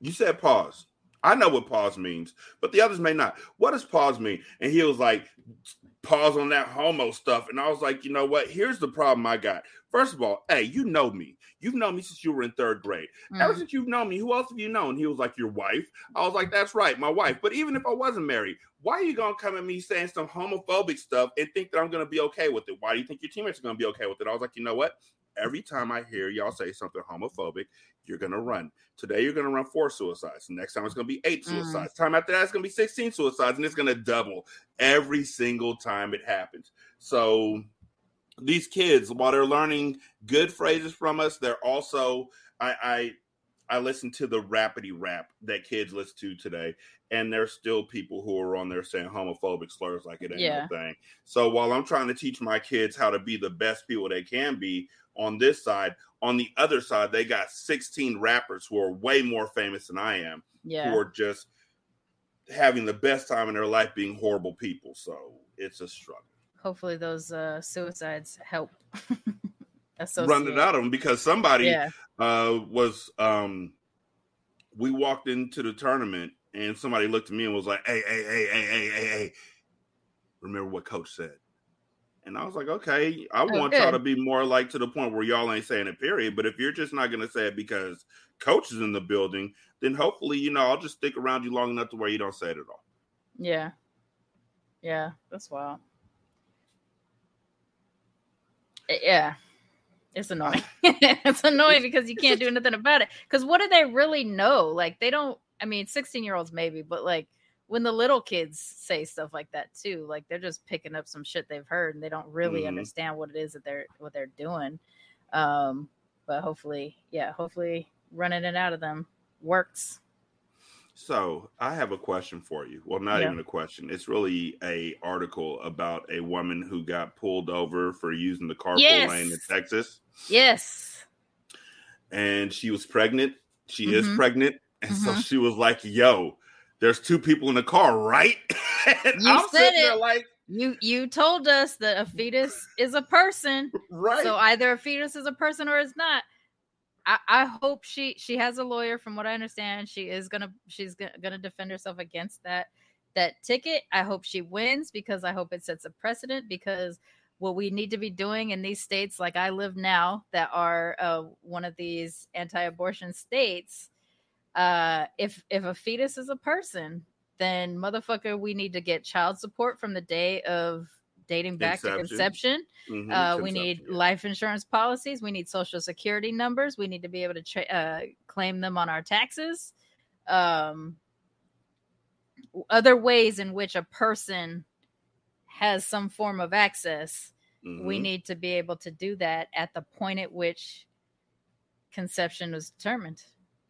you said pause. I know what pause means, but the others may not. What does pause mean? And he was like, pause on that homo stuff. And I was like, you know what? Here's the problem I got. First of all, hey, you know me. You've known me since you were in third grade. Ever Mm. since you've known me, who else have you known? He was like, Your wife. I was like, That's right, my wife. But even if I wasn't married, why are you gonna come at me saying some homophobic stuff and think that I'm gonna be okay with it? Why do you think your teammates are gonna be okay with it? I was like, you know what? Every time I hear y'all say something homophobic, you're gonna run. Today you're gonna run four suicides. Next time it's gonna be eight Mm. suicides. Time after that it's gonna be 16 suicides, and it's gonna double every single time it happens. So these kids, while they're learning good phrases from us, they're also I I I listen to the rapidy rap that kids listen to today, and there's still people who are on there saying homophobic slurs like it ain't Yeah. no thing. So while I'm trying to teach my kids how to be the best people they can be on this side, on the other side, they got 16 rappers who are way more famous than I am, Yeah. who are just having the best time in their life being horrible people. So it's a struggle. Hopefully those uh suicides help. Run associate. it out of them because somebody Yeah. uh was um we walked into the tournament and somebody looked at me and was like, Hey, hey, hey, hey, hey, hey, hey. Remember what coach said. And I was like, okay, I want y'all to be more like to the point where y'all ain't saying it, period. But if you're just not gonna say it because coach is in the building, then hopefully, you know, I'll just stick around you long enough to where you don't say it at all. Yeah. Yeah. That's wild. Yeah. It's annoying. it's annoying because you can't do nothing about it. Because what do they really know? Like they don't. I mean, sixteen year olds maybe, but like when the little kids say stuff like that too, like they're just picking up some shit they've heard and they don't really Mhm. understand what it is that they're what they're doing. Um, but hopefully, yeah, hopefully running it out of them works. So I have a question for you. Well, not Yeah. even a question. It's really a article about a woman who got pulled over for using the carpool Yes. lane in Texas, Yes. and she was pregnant. She is Mhm. pregnant, and so Mhm. she was like, "Yo, there's two people in the car, right?" and You I'm said sitting there it. like, You you told us that a fetus is a person. "Right." So either a fetus is a person or it's not. I, hope she she has a lawyer. From what I understand, she is gonna she's gonna, gonna defend herself against that that ticket. I hope she wins because I hope it sets a precedent. Because what we need to be doing in these states, like I live now, that are uh, one of these anti-abortion states, uh, if if a fetus is a person, then motherfucker, we need to get child support from the day of dating back to Inception. conception. Mhm, Uh, we need yeah. life insurance policies. We need social security numbers. We need to be able to tra- uh, claim them on our taxes. Um, other ways in which a person has some form of access, we Mhm. need to be able to do that at the point at which conception was determined.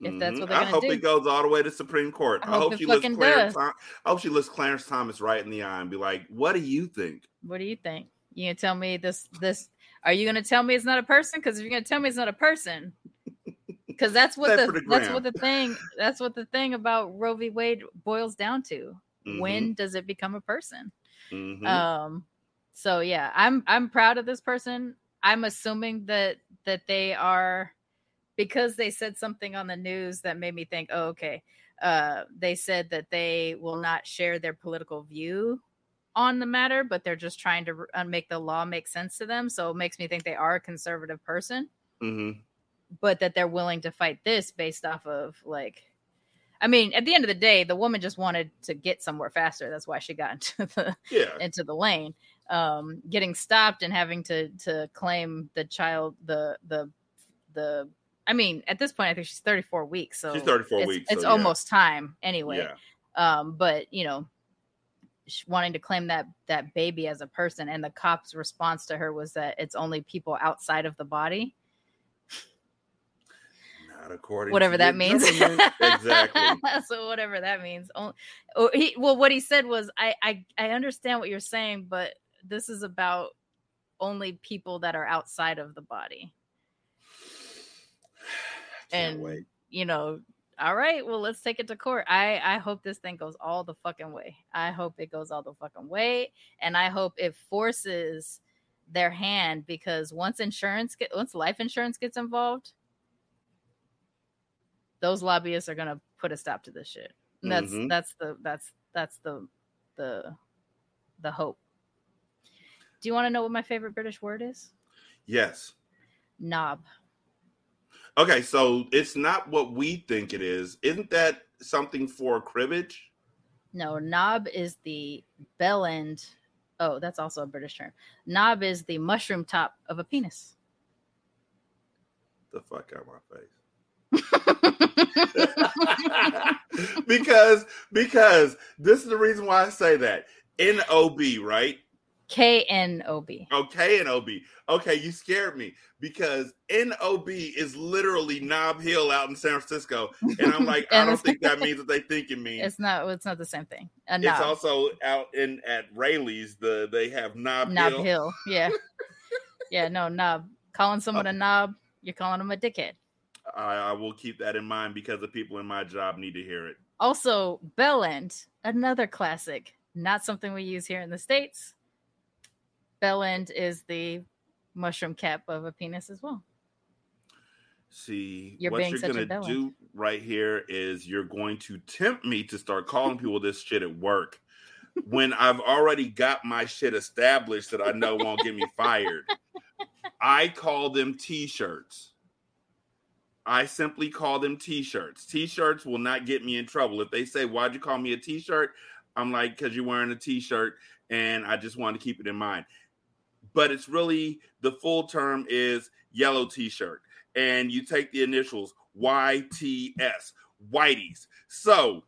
If that's Mhm. what they're I hope do. it goes all the way to Supreme Court. I I, hope hope she looks Clarence. I hope she looks Clarence Thomas right in the eye and be like, "What do you think?" What do you think? You gonna tell me this? This are you gonna tell me it's not a person? Because if you're gonna tell me it's not a person, because that's what the, the that's what the thing that's what the thing about Roe v. Wade boils down to. Mm-hmm. When does it become a person? Mhm. Um. So yeah, I'm I'm proud of this person. I'm assuming that that they are because they said something on the news that made me think, oh, okay. Uh, they said that they will not share their political view on the matter, but they're just trying to uh, make the law make sense to them. So it makes me think they are a conservative person, Mhm. but that they're willing to fight this based off of like, I mean, at the end of the day, the woman just wanted to get somewhere faster. That's why she got into the Yeah. into the lane. Um, getting stopped and having to to claim the child the the the I mean, at this point, I think she's 34 weeks. So She's 34 it's, weeks, It's so yeah. almost time anyway. Yeah. Um, but you know, wanting to claim that that baby as a person, and the cop's response to her was that it's only people outside of the body. Not according whatever that means. exactly. so whatever that means. Oh, oh, he, well, what he said was, I, I I understand what you're saying, but this is about only people that are outside of the body. Can't And wait. you know, all right, well, let's take it to court. I I hope this thing goes all the fucking way. I hope it goes all the fucking way, and I hope it forces their hand because once insurance get once life insurance gets involved, those lobbyists are gonna put a stop to this shit. And that's Mhm. that's the that's that's the the the hope. Do you want to know what my favorite British word is? Yes. Knob. Okay, so it's not what we think it is. Isn't that something for cribbage? No, knob is the bell end. Oh, that's also a British term. Knob is the mushroom top of a penis. The fuck out my face. because because this is the reason why I say that. N O B, right? K N O B. Oh, okay, N O B. Okay, you scared me because N O B is literally Nob Hill out in San Francisco, and I'm like, I don't think that means what they think it means. It's not. It's not the same thing. It's also out in at Rayleigh's. The they have Knob, knob Hill. hill. Yeah. yeah. No knob. Calling someone a knob, you're calling them a dickhead. I, I will keep that in mind because the people in my job need to hear it. Also, bell end, another classic. Not something we use here in the states. Bell end is the mushroom cap of a penis as well. See, You're what you're a gonna do right here is you're going to tempt me to start calling people this shit at work when I've already got my shit established that I know won't get me fired. I call them t-shirts. I simply call them t-shirts. T-shirts will not get me in trouble. If they say, "Why'd you call me a t-shirt?" I'm like, "Cause you're wearing a t-shirt," and I just want to keep it in mind. But it's really the full term is yellow t-shirt and you take the initials YTS, Whiteys. So,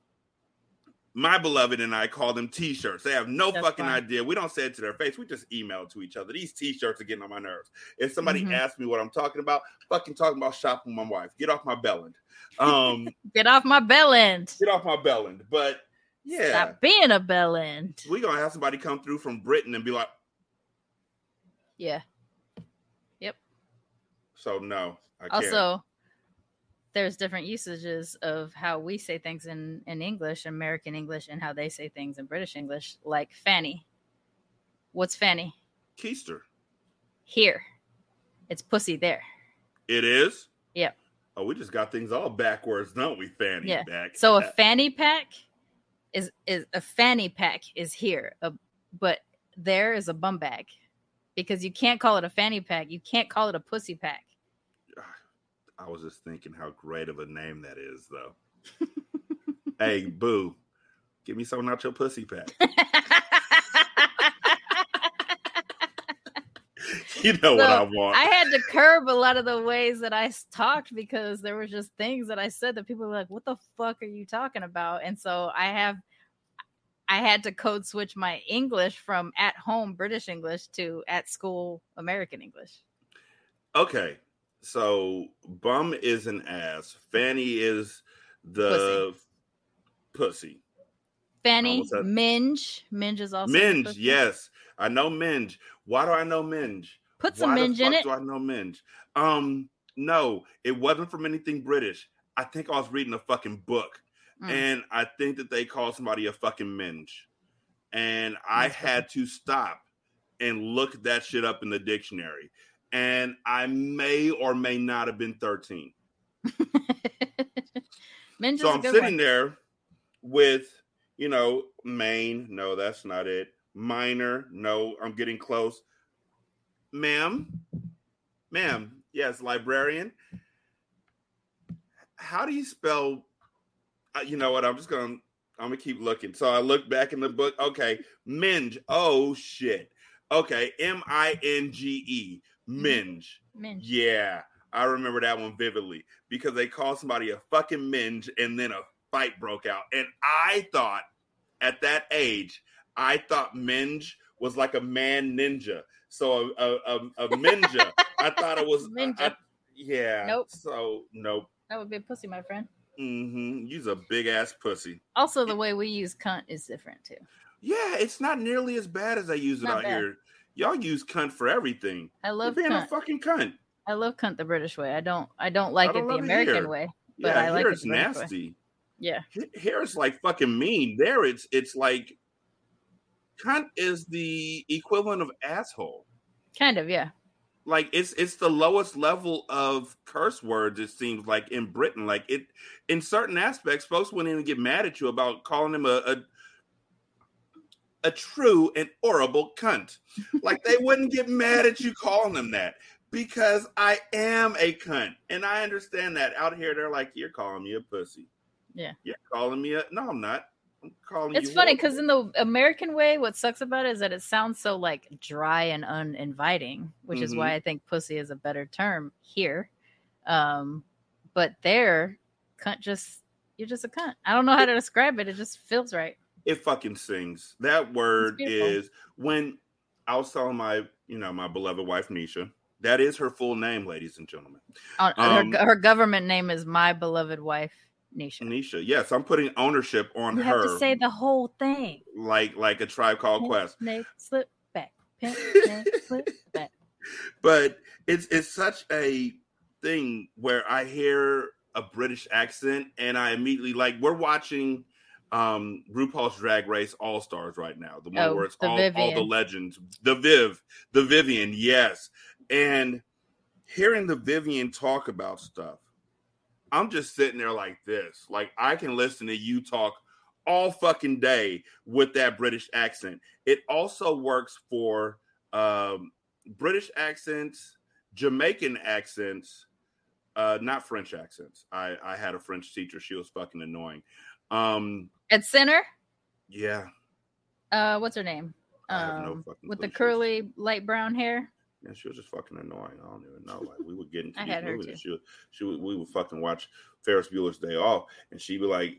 my beloved and I call them t-shirts. They have no That's fucking fine. idea. We don't say it to their face. We just email to each other. These t-shirts are getting on my nerves. If somebody Mhm. asks me what I'm talking about, fucking talking about shopping with my wife. Get off my bellend. Um, Get off my bell end. get off my bellend. But yeah, Stop being a bell end. we're gonna have somebody come through from Britain and be like, Yeah. Yep. So no, I can't. Also, there's different usages of how we say things in, in English, American English, and how they say things in British English, like fanny. What's fanny? Keister. Here. It's pussy there. It is. Yep. Oh, we just got things all backwards, don't we, Fanny? Yeah. Back. So a uh, fanny pack is is a fanny pack is here, a, but there is a bum bag because you can't call it a fanny pack. You can't call it a pussy pack. Ah, I was just thinking how great of a name that is, though. hey, boo, give me something out your pussy pack. you know what I want. I had to curb a lot of the ways that I talked because there were just things that I said that people were like, "What the fuck are you talking about?" And so I have, I had to code switch my English from at home British English to at school American English. okay, so bum is an ass. Fanny is the pussy. Fanny, Almost had- minge, minge is also Minge, yes, I know minge. Why do I know minge? Put some Why minge the in it. Do I know minge? Um, no, it wasn't from anything British. I think I was reading a fucking book, Mm. and I think that they called somebody a fucking minge, and I That's had to stop and look that shit up in the dictionary, and I may or may not have been thirteen. minge So I'm sitting one. there with, you know, main. No, that's not it. Minor. No, I'm getting close. Ma'am, ma'am. Yes, librarian. How do you spell? You know what? I'm just gonna. I'm gonna keep looking. So I look back in the book. Okay, minge. Oh shit. Okay, M I N G E. Mm-hmm. Minge. Minge. Yeah. I remember that one vividly because they called somebody a fucking minge and then a fight broke out. And I thought at that age, I thought minge was like a man ninja. So a a, a, a ninja, I thought it was Ninja. I- yeah. Nope. So nope. That would be a pussy, my friend. Mm-hmm. You's a big ass pussy. Also, the way we use cunt is different too. Yeah, it's not nearly as bad as I use it Not out bad. here. Y'all use cunt for everything. I love You're being cunt. a fucking cunt. I love cunt the British way. I don't. I don't like don't it the American here. way. But Yeah, I like it it's the way. nasty. Yeah. He- Here it's like fucking mean. There it's it's like cunt is the equivalent of asshole. Kind of. Yeah. Like it's it's the lowest level of curse words. It seems like in Britain, like it in certain aspects, folks wouldn't even get mad at you about calling him a a, a true and horrible cunt. Like they wouldn't get mad at you calling them that because I am a cunt, and I understand that. Out here, they're like, "You're calling me a pussy." Yeah. you're calling me a. No, I'm not. It's funny because in the American way, what sucks about it is that it sounds so like dry and uninviting, which is Mm-hmm. why I think pussy is a better term here. Um, but there, cunt just you're just a cunt. I don't know how to describe it. It just feels right. it fucking sings. That word is when I was telling my, you know, my beloved wife Nisha. That is her full name, ladies and gentlemen. On, Um, her, her government name is my beloved wife, Nisha. Nisha. Yes, I'm putting ownership on You her, have to say the whole thing. like like a tribe called Quest. Snake, slip back. Pimp, snake, slip back. But it's it's such a thing where I hear a British accent and I immediately like we're watching um RuPaul's Drag Race All Stars right now. The one Oh, where it's all, all the legends. The Viv, the Vivienne, yes. And hearing the Vivienne talk about stuff, I'm just sitting there like this. Like I can listen to you talk all fucking day with that British accent. It also works for um British accents, Jamaican accents, uh, not French accents. I, I had a French teacher. She was fucking annoying. Um, At center, yeah. uh, what's her name? I have no Um, fucking with the curly light brown hair. Yeah, she was just fucking annoying. I don't even know. Like we would get into I these movies. and She would, she would, we would fucking watch Ferris Bueller's Day Off, and she'd be like,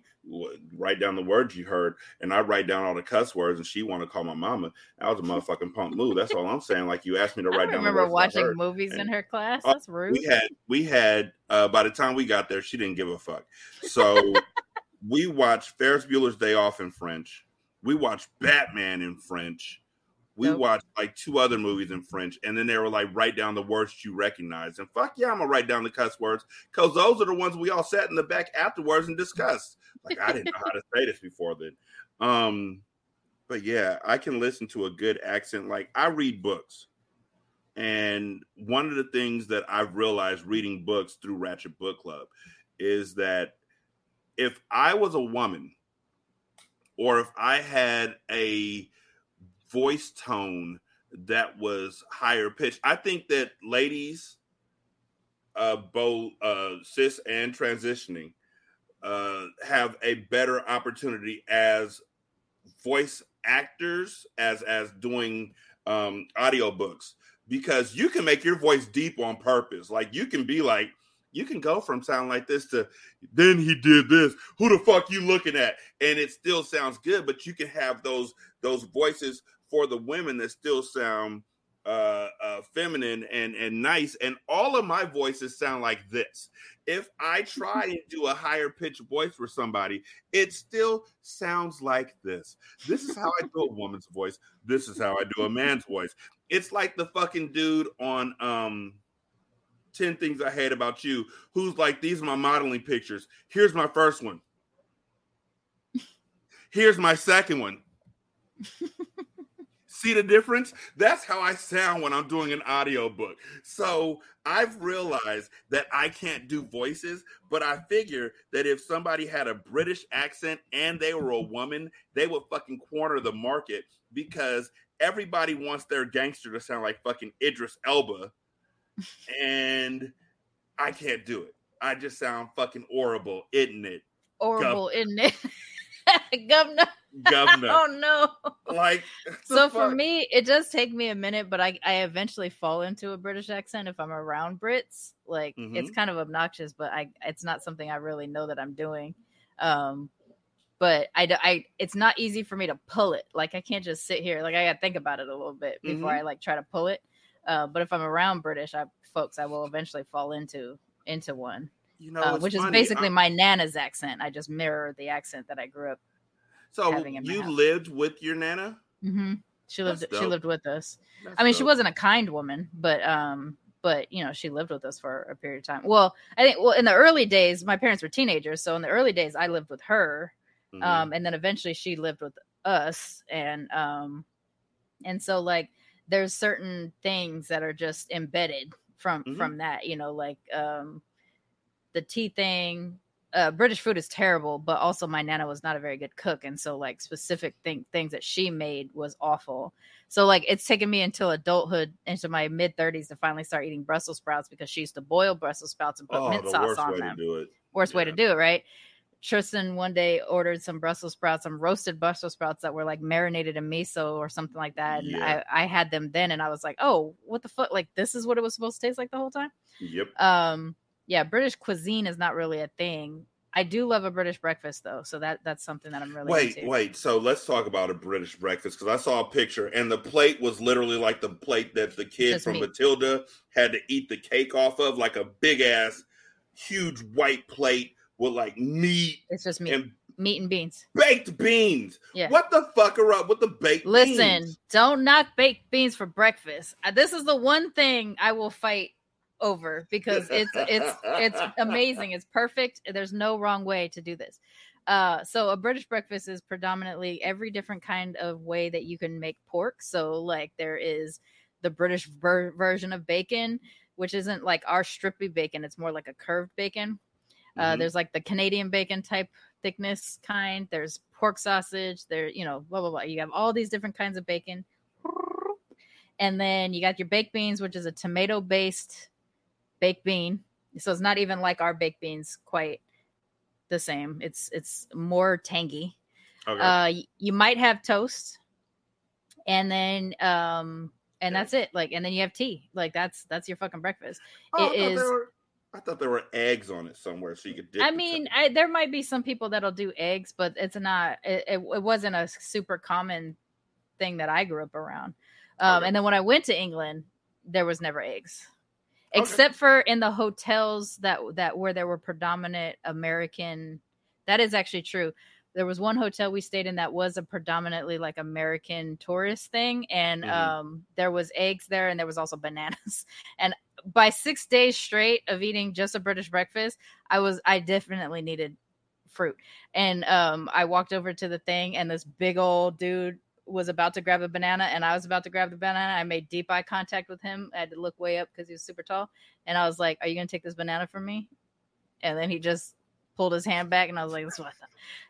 write down the words you heard, and I write down all the cuss words, and she want to call my mama. That was a motherfucking punk move. That's all I'm saying. Like you asked me to write down. remember the words I watching movies in her class. Oh, That's rude. we had we had uh by the time we got there she didn't give a fuck so we watched ferris bueller's day off in french we watched batman in french we Dope. watched like two other movies in french and then they were like write down the words you recognize and fuck yeah i'm gonna write down the cuss words because those are the ones we all sat in the back afterwards and discussed. Like i didn't know how to say this before then. Um but yeah i can listen to a good accent. Like i read books and one of the things that I've realized reading books through Ratchet Book Club is that if I was a woman or if I had a voice tone that was higher pitched, I think that ladies, uh, both uh, cis and transitioning, uh, have a better opportunity as voice actors, as as doing um, audiobooks because you can make your voice deep on purpose. Like you can be like, you can go from sound like this to then he did this. Who the fuck you looking at? And it still sounds good, but you can have those those voices for the women that still sound uh, uh feminine and and nice and all of my voices sound like this if i try and do a higher pitched voice for somebody it still sounds like this this is how i do a woman's voice this is how i do a man's voice it's like the fucking dude on um 10 things I hate about you who's like these are my modeling pictures. Here's my first one. Here's my second one. See the difference? That's how I sound when I'm doing an audio book. So I've realized that I can't do voices, but I figure that if somebody had a British accent and they were a woman, they would fucking corner the market because everybody wants their gangster to sound like fucking Idris Elba. And I can't do it. I just sound fucking horrible, isn't it? Horrible, isn't it? Governor. Governor. Oh no. like so for me, it does take me a minute, but I I eventually fall into a British accent if I'm around Brits. Like mm-hmm. it's kind of obnoxious, but I it's not something I really know that I'm doing. Um, but I, I it's not easy for me to pull it. Like I can't just sit here. Like I got to think about it a little bit before mm-hmm. I like try to pull it. Uh, but if I'm around British I, folks, I will eventually fall into into one. You know, uh, which funny. is basically I'm... my nana's accent. I just mirror the accent that I grew up. So you lived with your nana? Mm-hmm. She lived. She lived with us. That's I mean, dope. she wasn't a kind woman, but um, but you know, she lived with us for a period of time. Well, I think well in the early days, my parents were teenagers, so in the early days, I lived with her, mm-hmm. um, and then eventually she lived with us, and um, and so like there's certain things that are just embedded from mm-hmm. from that, you know, like um, the tea thing, uh, British food is terrible, but also my nana was not a very good cook, and so like specific thing, things that she made was awful. So like it's taken me until adulthood, into my mid thirties, to finally start eating Brussels sprouts because she used to boil Brussels sprouts and put oh, mint sauce on them. Worst yeah. way to do it, right? Tristan one day ordered some Brussels sprouts, some roasted Brussels sprouts that were like marinated in miso or something like that. And yeah. I, I had them then, and I was like, oh, what the fuck? Like this is what it was supposed to taste like the whole time. Yep. Um yeah, British cuisine is not really a thing. I do love a British breakfast though, so that that's something that I'm really wait into. wait. So let's talk about a British breakfast because I saw a picture and the plate was literally like the plate that the kid Just from Matilda had to eat the cake off of, like a big ass, huge white plate with like meat. It's just meat. And meat and beans. Baked beans. Yeah. What the fuck are up with the baked beans? Listen, beans? don't knock baked beans for breakfast. Uh, this is the one thing I will fight over because it's it's it's amazing. It's perfect. There's no wrong way to do this. Uh, so a British breakfast is predominantly every different kind of way that you can make pork. So like there is the British ver- version of bacon, which isn't like our strippy bacon. It's more like a curved bacon. Uh, mm-hmm. There's like the Canadian bacon type thickness kind. There's pork sausage. There, you know, blah blah blah. You have all these different kinds of bacon, and then you got your baked beans, which is a tomato based baked bean. So it's not even like our baked beans quite the same. It's it's more tangy. Okay. Uh, you might have toast, and then um, and that's it. Like, and then you have tea. Like that's that's your fucking breakfast. Oh, it is. Were, I thought there were eggs on it somewhere, so you could. I mean, I, there might be some people that'll do eggs, but it's not. It, it, it wasn't a super common thing that I grew up around. Um, okay. And then when I went to England, there was never eggs except for in the hotels that that where there were predominant American. That is actually true. There was one hotel we stayed in that was a predominantly like American tourist thing, and mm-hmm. um, there was eggs there, and there was also bananas. And by six days straight of eating just a British breakfast, I was I definitely needed fruit. And um, I walked over to the thing, and this big old dude was about to grab a banana and I was about to grab the banana. I made deep eye contact with him. I had to look way up because he was super tall. And I was like, Are you going to take this banana from me? And then he just pulled his hand back and I was like, This what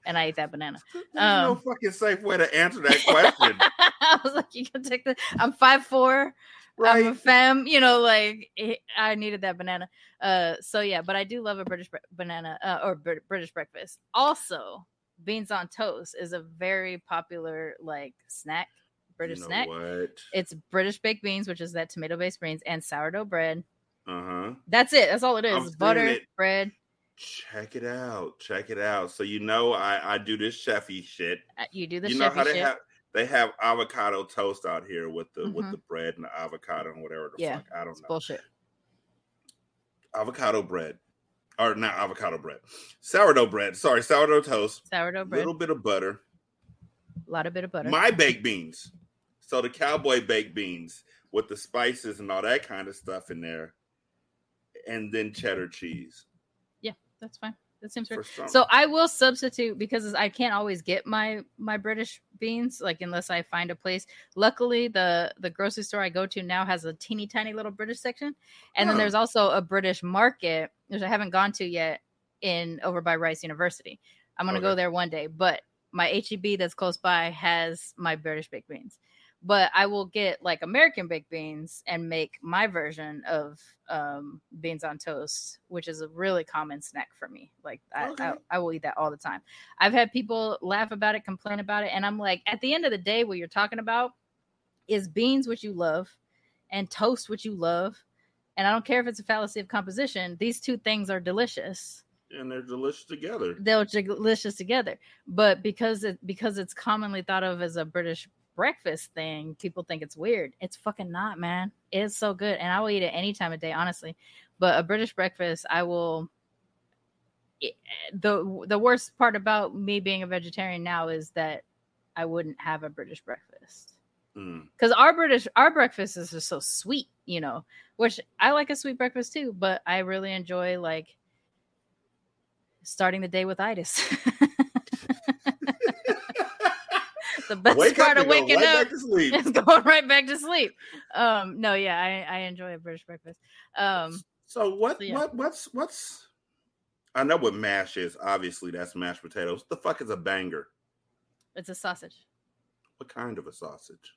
and I ate that banana. There's um, no fucking safe way to answer that question. I was like, You can take the I'm five four. Right. I'm a femme, you know, like I needed that banana. Uh, so yeah, but I do love a British bre- banana uh, or British breakfast. Also, beans on toast is a very popular like snack, British you know snack. What? It's British baked beans, which is that tomato based beans, and sourdough bread. Uh huh. That's it. That's all it is. Butter, it. bread. Check it out. Check it out. So you know I I do this chefy shit. Uh, you do the you know how they shit. have they have avocado toast out here with the mm-hmm. with the bread and the avocado and whatever the yeah, fuck. I don't know. Bullshit. Avocado bread or not avocado bread, sourdough bread. Sorry, sourdough toast, sourdough bread, a little bit of butter, a lot of bit of butter. My baked beans, so the cowboy baked beans with the spices and all that kind of stuff in there, and then cheddar cheese. Yeah, that's fine. That seems right. So I will substitute because I can't always get my my British beans like unless I find a place. Luckily, the the grocery store I go to now has a teeny tiny little British section, and huh. then oh. there's also a British market which I haven't gone to yet in over by Rice University. I'm gonna okay. go there one day, but my HEB that's close by has my British baked beans. But I will get like American baked beans and make my version of um, beans on toast, which is a really common snack for me. Like I, Okay. I, I will eat that all the time. I've had people laugh about it, complain about it, and I'm like, at the end of the day, what you're talking about is beans, which you love, and toast, which you love. And I don't care if it's a fallacy of composition; these two things are delicious and they're delicious together. they're delicious together. But because it because it's commonly thought of as a British breakfast thing, people think it's weird. It's fucking not, man. It's so good, and I will eat it any time of day, honestly. But a British breakfast, I will. the The worst part about me being a vegetarian now is that I wouldn't have a British breakfast Mm. because our British our breakfast is just so sweet, you know. Which I like a sweet breakfast too, but I really enjoy like starting the day with itis. the best Wake part of waking right up back to sleep. is going right back to sleep. Um, no, yeah, I, I enjoy a British breakfast. Um, So what? So, yeah. What? What's? What's? I know what mash is. Obviously, that's mashed potatoes. What the fuck is a banger? it's a sausage. What kind of a sausage?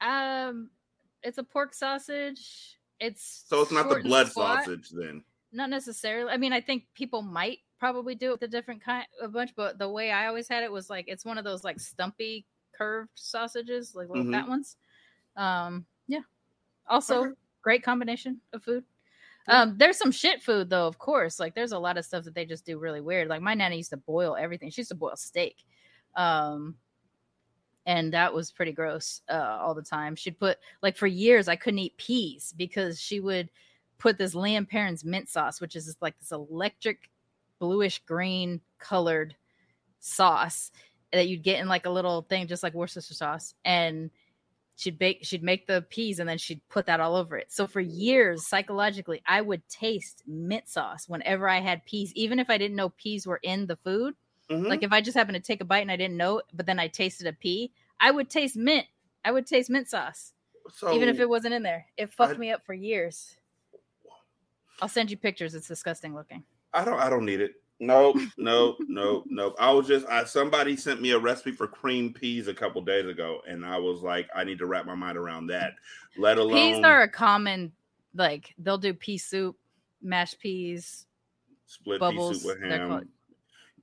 Um, it's a pork sausage. It's So it's not the blood squat. sausage then. not necessarily. I mean, I think people might probably do it with a different kind, a bunch, but the way I always had it was like it's one of those like stumpy curved sausages, like little Mhm. fat ones. Um, yeah. Also, great combination of food. Um, there's some shit food though, of course. Like there's a lot of stuff that they just do really weird. Like my nanny used to boil everything. She used to boil steak. Um, and that was pretty gross uh, all the time. She'd put like for years I couldn't eat peas because she would put this Liam parents mint sauce, which is just like this electric bluish green colored sauce that you'd get in like a little thing, just like Worcestershire sauce, and she'd bake she'd make the peas and then she'd put that all over it. So for years, psychologically, I would taste mint sauce whenever I had peas, even if I didn't know peas were in the food. Mhm. Like if I just happened to take a bite and I didn't know, but then I tasted a pea, I would taste mint. I would taste mint sauce, so even if it wasn't in there. It fucked I- me up for years. I'll send you pictures. It's disgusting looking. I don't. I don't need it. No, no, no, no. I was just. I somebody sent me a recipe for cream peas a couple days ago, and I was like, I need to wrap my mind around that. Let alone Peas are a common, like they'll do pea soup, mashed peas, split bubbles, pea soup with ham. called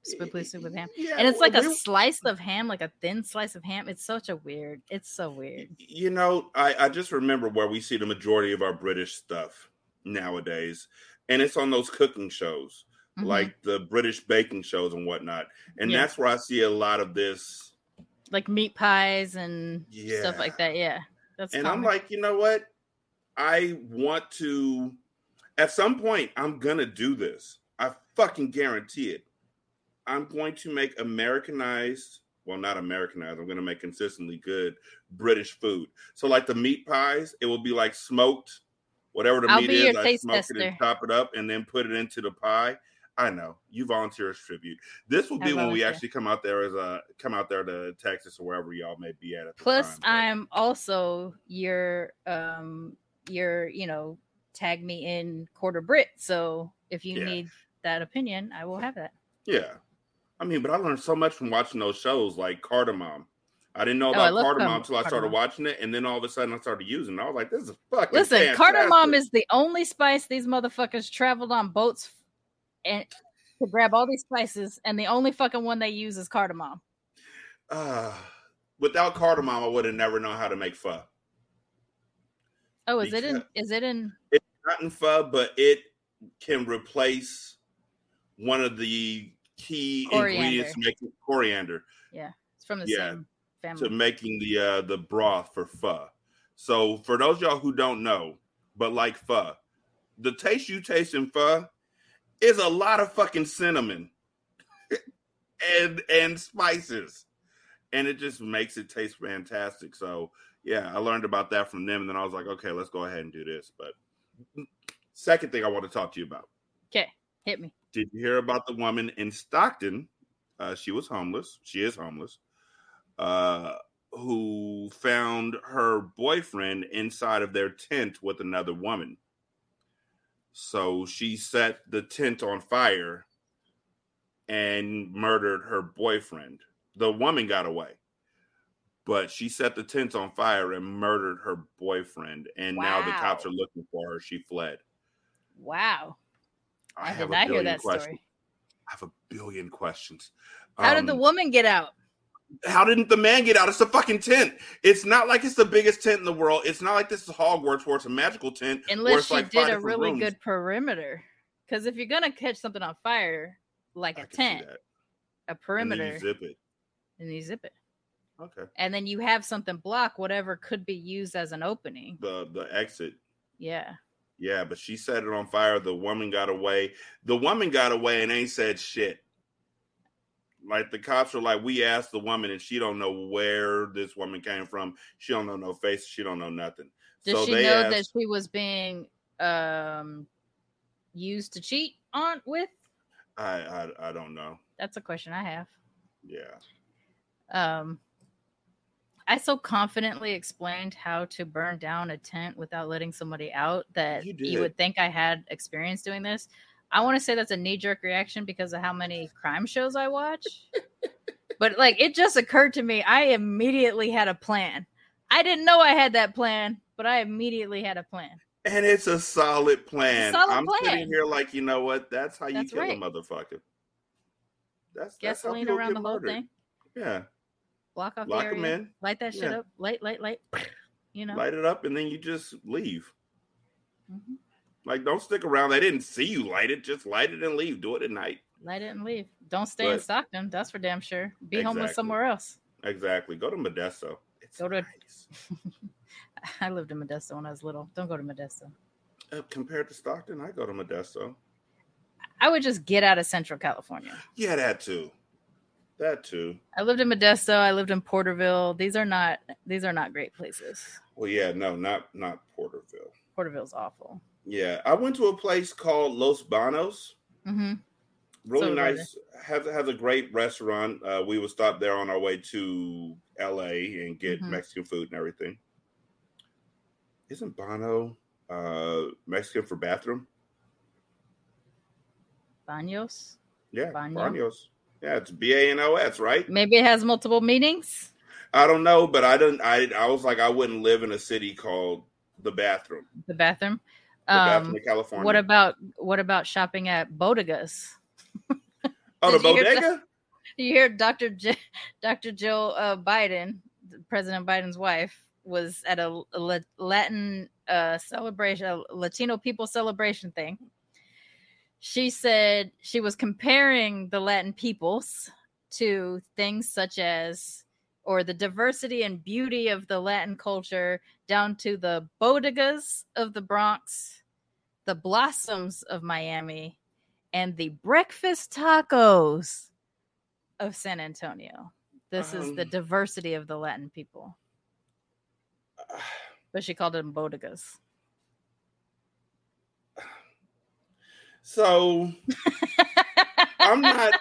split pea soup with ham. Yeah, and it's like a slice of ham, like a thin slice of ham. It's such a weird. It's so weird. You know, I, I just remember where we see the majority of our British stuff nowadays, and it's on those cooking shows, Mhm. like the British baking shows and whatnot. And Yeah. that's where I see a lot of this. like meat pies and Yeah. stuff like that. Yeah, that's And common. I'm like, you know what? I want to, at some point, I'm going to do this. I fucking guarantee it. I'm going to make Americanized, well, not Americanized, I'm going to make consistently good British food. So, like the meat pies, it will be like smoked, whatever the I'll meat is, I smoke it and tester. chop it up and then put it into the pie. I know you volunteer as tribute. This will I be when we actually come out there as a come out there to Texas or wherever y'all may be at. at Plus, time, I'm also your um your you know tag me in quarter Brit. So if you Yeah. need that opinion, I will have that. Yeah. I mean, but I learned so much from watching those shows like Cardamom. I didn't know Oh, about cardam- until I started watching it, and then all of a sudden I started using it. I was like, "This is fucking." Listen, cardamom fantastic. is the only spice these motherfuckers traveled on boats and to grab all these spices, and the only fucking one they use is cardamom. Uh, without cardamom, I would have never known how to make pho. Oh, is it in? Is it in? It's not in pho, but it can replace one of the key ingredients to making coriander Yeah, It's from the Yeah, same to making the uh the broth for pho. So for those y'all who don't know, but like pho, the taste you taste in pho is a lot of fucking cinnamon and and spices. And it just makes it taste fantastic. So yeah, I learned about that from them, and then I was like, okay, let's go ahead and do this. But second thing I want to talk to you about. Okay, hit me. Did you hear about the woman in Stockton? Uh, she was homeless. She is homeless. Uh, who found her boyfriend inside of their tent with another woman. So she set the tent on fire and murdered her boyfriend. The woman got away. but she set the tent on fire and murdered her boyfriend. And now the cops are looking for her. She fled. Wow. I, have did a not hear billion that questions. story. I have a billion questions. How did the Um, woman get out? How didn't the man get out? It's a fucking tent. It's not like it's the biggest tent in the world. It's not like this is Hogwarts where it's a magical tent. Unless she like did a really rooms. good perimeter. Because if you're gonna catch something on fire, like I a tent, a perimeter, you zip it. and you zip it, Okay. and then you have something block whatever could be used as an opening. The the exit. Yeah. Yeah, but she set it on fire. The woman got away. The woman got away and ain't said shit. Like the cops are like, we asked the woman and she don't know where this woman came from. She don't know no face. She don't know nothing. Does so she know that she was being um used to cheat on with? I, I I don't know. That's a question I have. Yeah. Um I so confidently explained how to burn down a tent without letting somebody out that You you, would think I had experience doing this. I want to say that's a knee jerk reaction because of how many crime shows I watch. but like it just occurred to me, I immediately had a plan. I didn't know I had that plan, but I immediately had a plan. And it's a solid plan. solid I'm plan. sitting here like, you know what? That's how you That's kill right. a motherfucker. That's that's Gasoline people around the whole murdered. thing. Yeah. Block off Lock the them area. in, Light that shit Yeah. up. Light, light, light. You know. light it up, and then you just leave. Mhm. Like, don't stick around. They didn't see you light it. Just light it and leave. Do it at night. Light it and leave. Don't stay in Stockton. That's for damn sure. Be homeless Exactly. somewhere else. Exactly. Go to Modesto. It's Go to- nice. I lived in Modesto when I was little. Don't go to Modesto. Uh, compared to Stockton, I go to Modesto. I would just get out of Central California. Yeah, that too. That too. I lived in Modesto. I lived in Porterville. These are not these are not great places. Well, yeah, no, not not Porterville. Porterville's awful. Yeah, I went to a place called Los Banos. hmm Really So nice. Has has a great restaurant. Uh, we would stop there on our way to L.A. and get Mhm. Mexican food and everything. Isn't Bono uh, Mexican for bathroom? Baños. Yeah? Banos. Yeah, it's B A N O S, right? Maybe it has multiple meanings. I don't know, but I didn't. I I was like, I wouldn't live in a city called the bathroom. The bathroom. Um, California. what about what about shopping at bodegas? oh, the did you hear bodega? You hear Dr. J- Dr. Jill uh, Biden, President Biden's wife, was at a, a Latin uh, celebration, a Latino people celebration thing. She said she was comparing the Latin peoples to things such as, or the diversity and beauty of the Latin culture, down to the bodegas of the Bronx, the blossoms of Miami, and the breakfast tacos of San Antonio. This is the Um, diversity of the Latin people. But she called them bodegas. So I'm not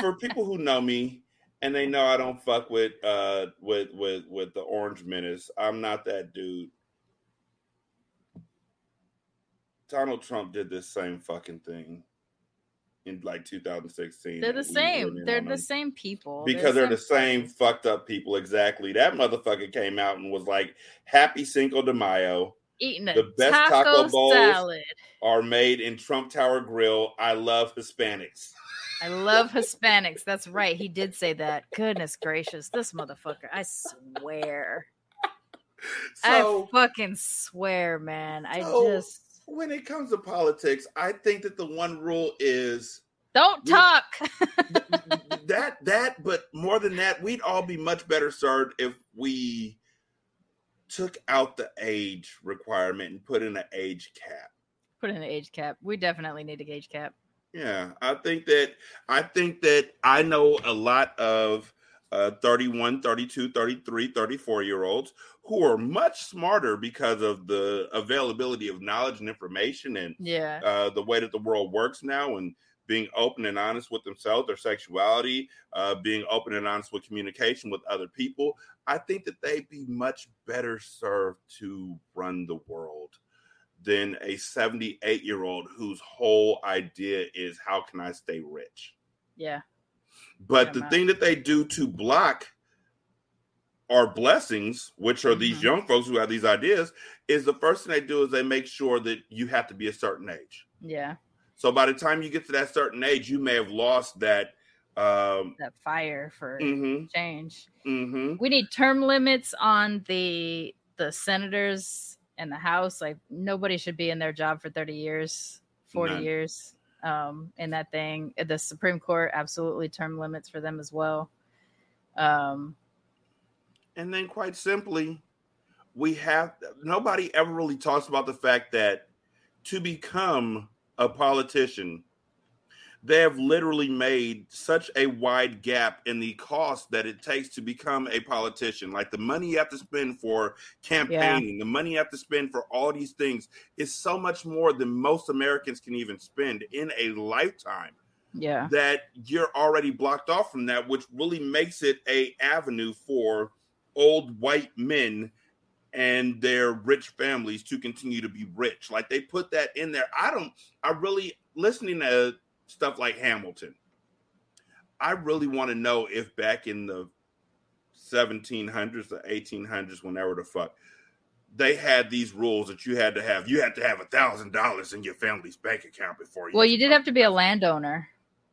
for people who know me and they know I don't fuck with uh with with with the orange menace. I'm not that dude. Donald Trump did this same fucking thing in like 2016. They're the same. They're the same people. because they're the same fucked up people exactly. That motherfucker came out and was like, "Happy Cinco de Mayo eating the best taco taco bowls- salad. are made in Trump Tower Grill. I love Hispanics." I love Hispanics. That's right. He did say that. Goodness gracious. This motherfucker. I swear. So I fucking swear, man. I So- just when it comes to politics, I think that the one rule is don't we- talk. that that, but more than that, we'd all be much better served if we took out the age requirement and put in an age cap. Put in an age cap. We definitely need a age cap. Yeah, I think that I think that I know a lot of uh 31, 32, 33, 34 year olds who are much smarter because of the availability of knowledge and information and Yeah. uh, the way that the world works now and being open and honest with themselves, their sexuality, uh, being open and honest with communication with other people, I think that they'd be much better served to run the world than a 78 year old whose whole idea is how can I stay rich? Yeah. But the thing that they do to block our blessings, which are these Mhm. young folks who have these ideas, is the first thing they do is they make sure that you have to be a certain age. Yeah, So by the time you get to that certain age, you may have lost that. Um, that fire for hmm change. hmm We need term limits on the the senators and the House. Like nobody should be in their job for thirty years, forty None. years. Um, in that thing, the Supreme Court absolutely term limits for them as well. Um, And then, quite simply, we have nobody ever really talks about the fact that to become a politician, they have literally made such a wide gap in the cost that it takes to become a politician. Like the money you have to spend for campaigning, the money you have to spend for all these things is so much more than most Americans can even spend in a lifetime yeah, that you're already blocked off from that, which really makes it a avenue for old white men and their rich families to continue to be rich. Like they put that in there. I don't. I really listening to stuff like Hamilton. I really want to know if back in the 1700s, the 1800s, whenever the fuck they had these rules that you had to have. You had to have a thousand dollars in your family's bank account before you. well, you did have to be a landowner,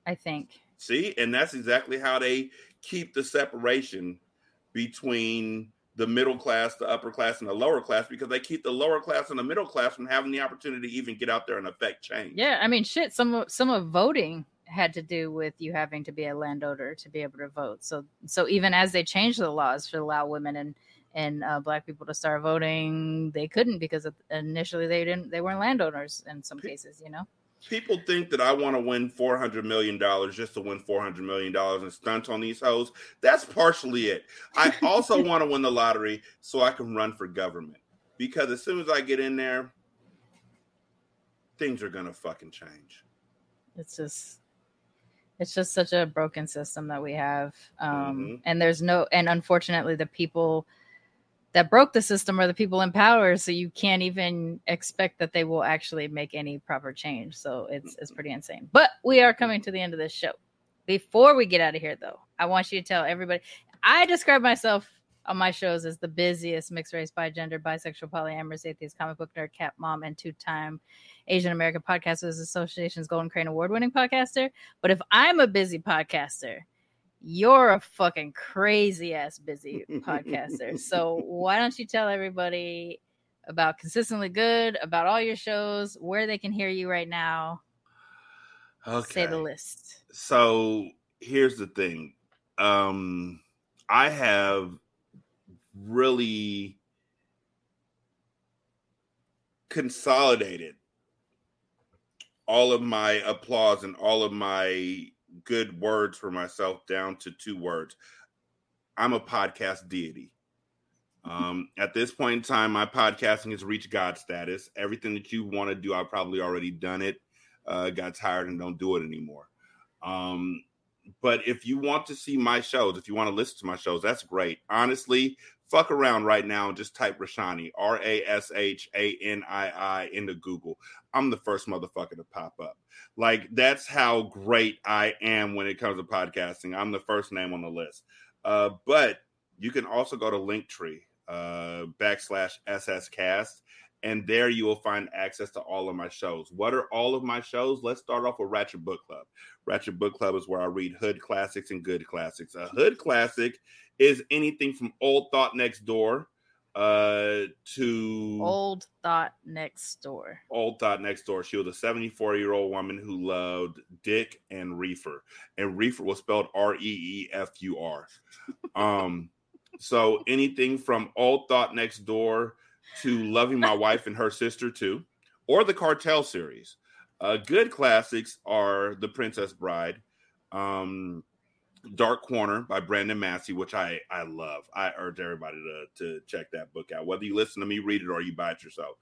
I think. See, and that's exactly how they keep the separation between the middle class, the upper class, and the lower class because they keep the lower class and the middle class from having the opportunity to even get out there and affect change. Yeah, I mean, shit. Some of some of voting had to do with you having to be a landowner to be able to vote. So so even as they changed the laws to allow women and and uh, black people to start voting, they couldn't because initially they didn't they weren't landowners in some cases. You know. People think that I want to win four hundred million dollars just to win four hundred million dollars and stunt on these hoes. That's partially it. I also want to win the lottery so I can run for government because as soon as I get in there, things are gonna fucking change. it's just it's just such a broken system that we have um Mhm. and there's no and unfortunately the people that broke the system are the people in power so you can't even expect that they will actually make any proper change. So it's it's pretty insane. But we are coming to the end of this show. Before we get out of here though i want you to tell everybody i describe myself on my shows as the busiest mixed race bi-gender bisexual polyamorous atheist comic book nerd cat mom and two-time Asian American Podcasters Association's Golden Crane Award winning podcaster. But if I'm a busy podcaster, you're a fucking crazy ass busy podcaster. So why don't you tell everybody about Consistently Good, about all your shows, where they can hear you right now? Okay. Say the list. So here's the thing. Um I have really consolidated all of my applause and all of my good words for myself down to two words. I'm a podcast deity. Um, at this point in time, my podcasting has reached God status. Everything that you want to do, I've probably already done it. Uh, got tired and don't do it anymore. Um, but if you want to see my shows, if you want to listen to my shows, that's great. Honestly, fuck around right now and just type Rashanii, R A S H A N I I, into Google. I'm the first motherfucker to pop up. Like, that's how great I am when it comes to podcasting. I'm the first name on the list. Uh, but you can also go to Linktree, uh, backslash SSCast, and there you will find access to all of my shows. What are all of my shows? Let's start off with Ratchet Book Club. Ratchet Book Club is where I read hood classics and good classics. A hood classic is anything from Old Thought Next Door uh, to Old Thought Next Door. Old Thought Next Door. She was a 74 year old woman who loved Dick and Reefer, and Reefer was spelled R E E F U R. Um, so anything from Old Thought Next Door to Loving My Wife and Her Sister too, or the Cartel series. Uh, good classics are The Princess Bride, um, Dark Corner by Brandon Massey, which I I love. I urge everybody to to check that book out, whether you listen to me read it or you buy it yourself.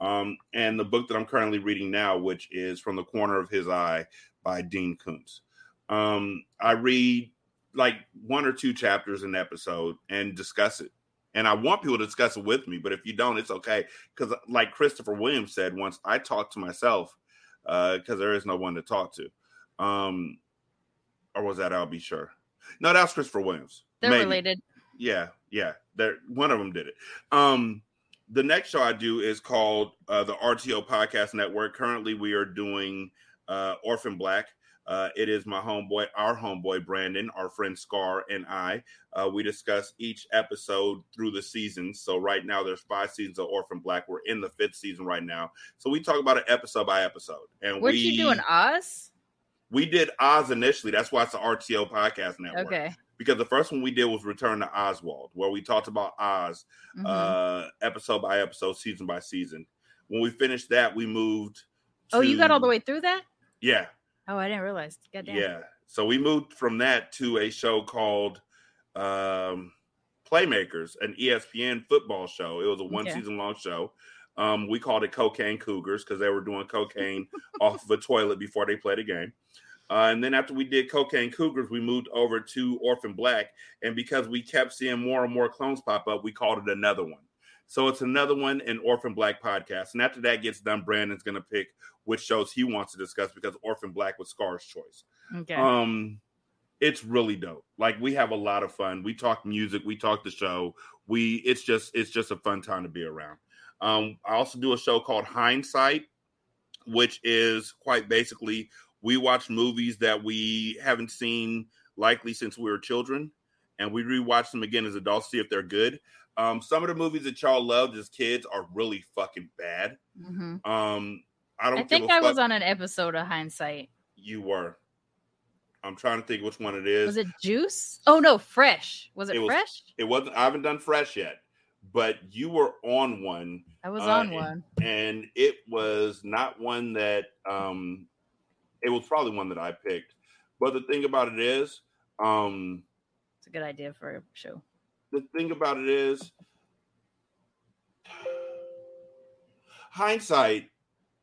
Um, and the book that I'm currently reading now, which is From the Corner of His Eye by Dean Koontz. Um, I read like one or two chapters an episode and discuss it. And I want people to discuss it with me, but if you don't, it's okay. Because, like Christopher Williams said once, I talk to myself uh, because uh, there is no one to talk to. Um, or was that Al B. Sure? No, that's Christopher Williams. They're Maybe. related. Yeah, yeah. There, one of them did it. Um, the next show I do is called uh, the RTO Podcast Network. Currently, we are doing uh, Orphan Black. Uh, it is my homeboy, our homeboy Brandon, our friend Scar, and I. Uh, we discuss each episode through the season. So right now, there's five seasons of Orphan Black. We're in the fifth season right now. So we talk about it episode by episode. And Weren't we, you doing Oz? We did Oz initially. That's why it's the RTO Podcast Network. Okay. Because the first one we did was Return to Oswald, where we talked about Oz Mhm. uh, episode by episode, season by season. When we finished that, we moved. oh, you got all the way through that? Yeah, Oh, I didn't realize. Goddamn. yeah. So we moved from that to a show called um, Playmakers, an ESPN football show. It was a one Okay. season long show. Um, we called it Cocaine Cougars because they were doing cocaine off of a toilet before they played a game. Uh, and then after we did Cocaine Cougars, we moved over to Orphan Black. And because we kept seeing more and more clones pop up, we called it another one. So it's another one in Orphan Black podcast. And after that gets done, Brandon's going to pick which shows he wants to discuss because Orphan Black was Scar's choice. Okay. Um, it's really dope. Like we have a lot of fun. We talk music, we talk the show. We it's just it's just a fun time to be around. Um, I also do a show called Hindsight, which is quite basically we watch movies that we haven't seen likely since we were children, and we rewatch them again as adults, see if they're good. Um, some of the movies that y'all loved as kids are really fucking bad. Mhm. Um, I don't I think I was on an episode of Hindsight. you were. I'm trying to think which one it is. Was it Juice? Oh no, Fresh. Was it, It was- Fresh? It wasn't. I haven't done fresh yet, but you were on one, I was uh, on and- one. and it was not one that. um It was probably one that I picked. But the thing about it is, um It's a good idea for a show. the thing about it is, hindsight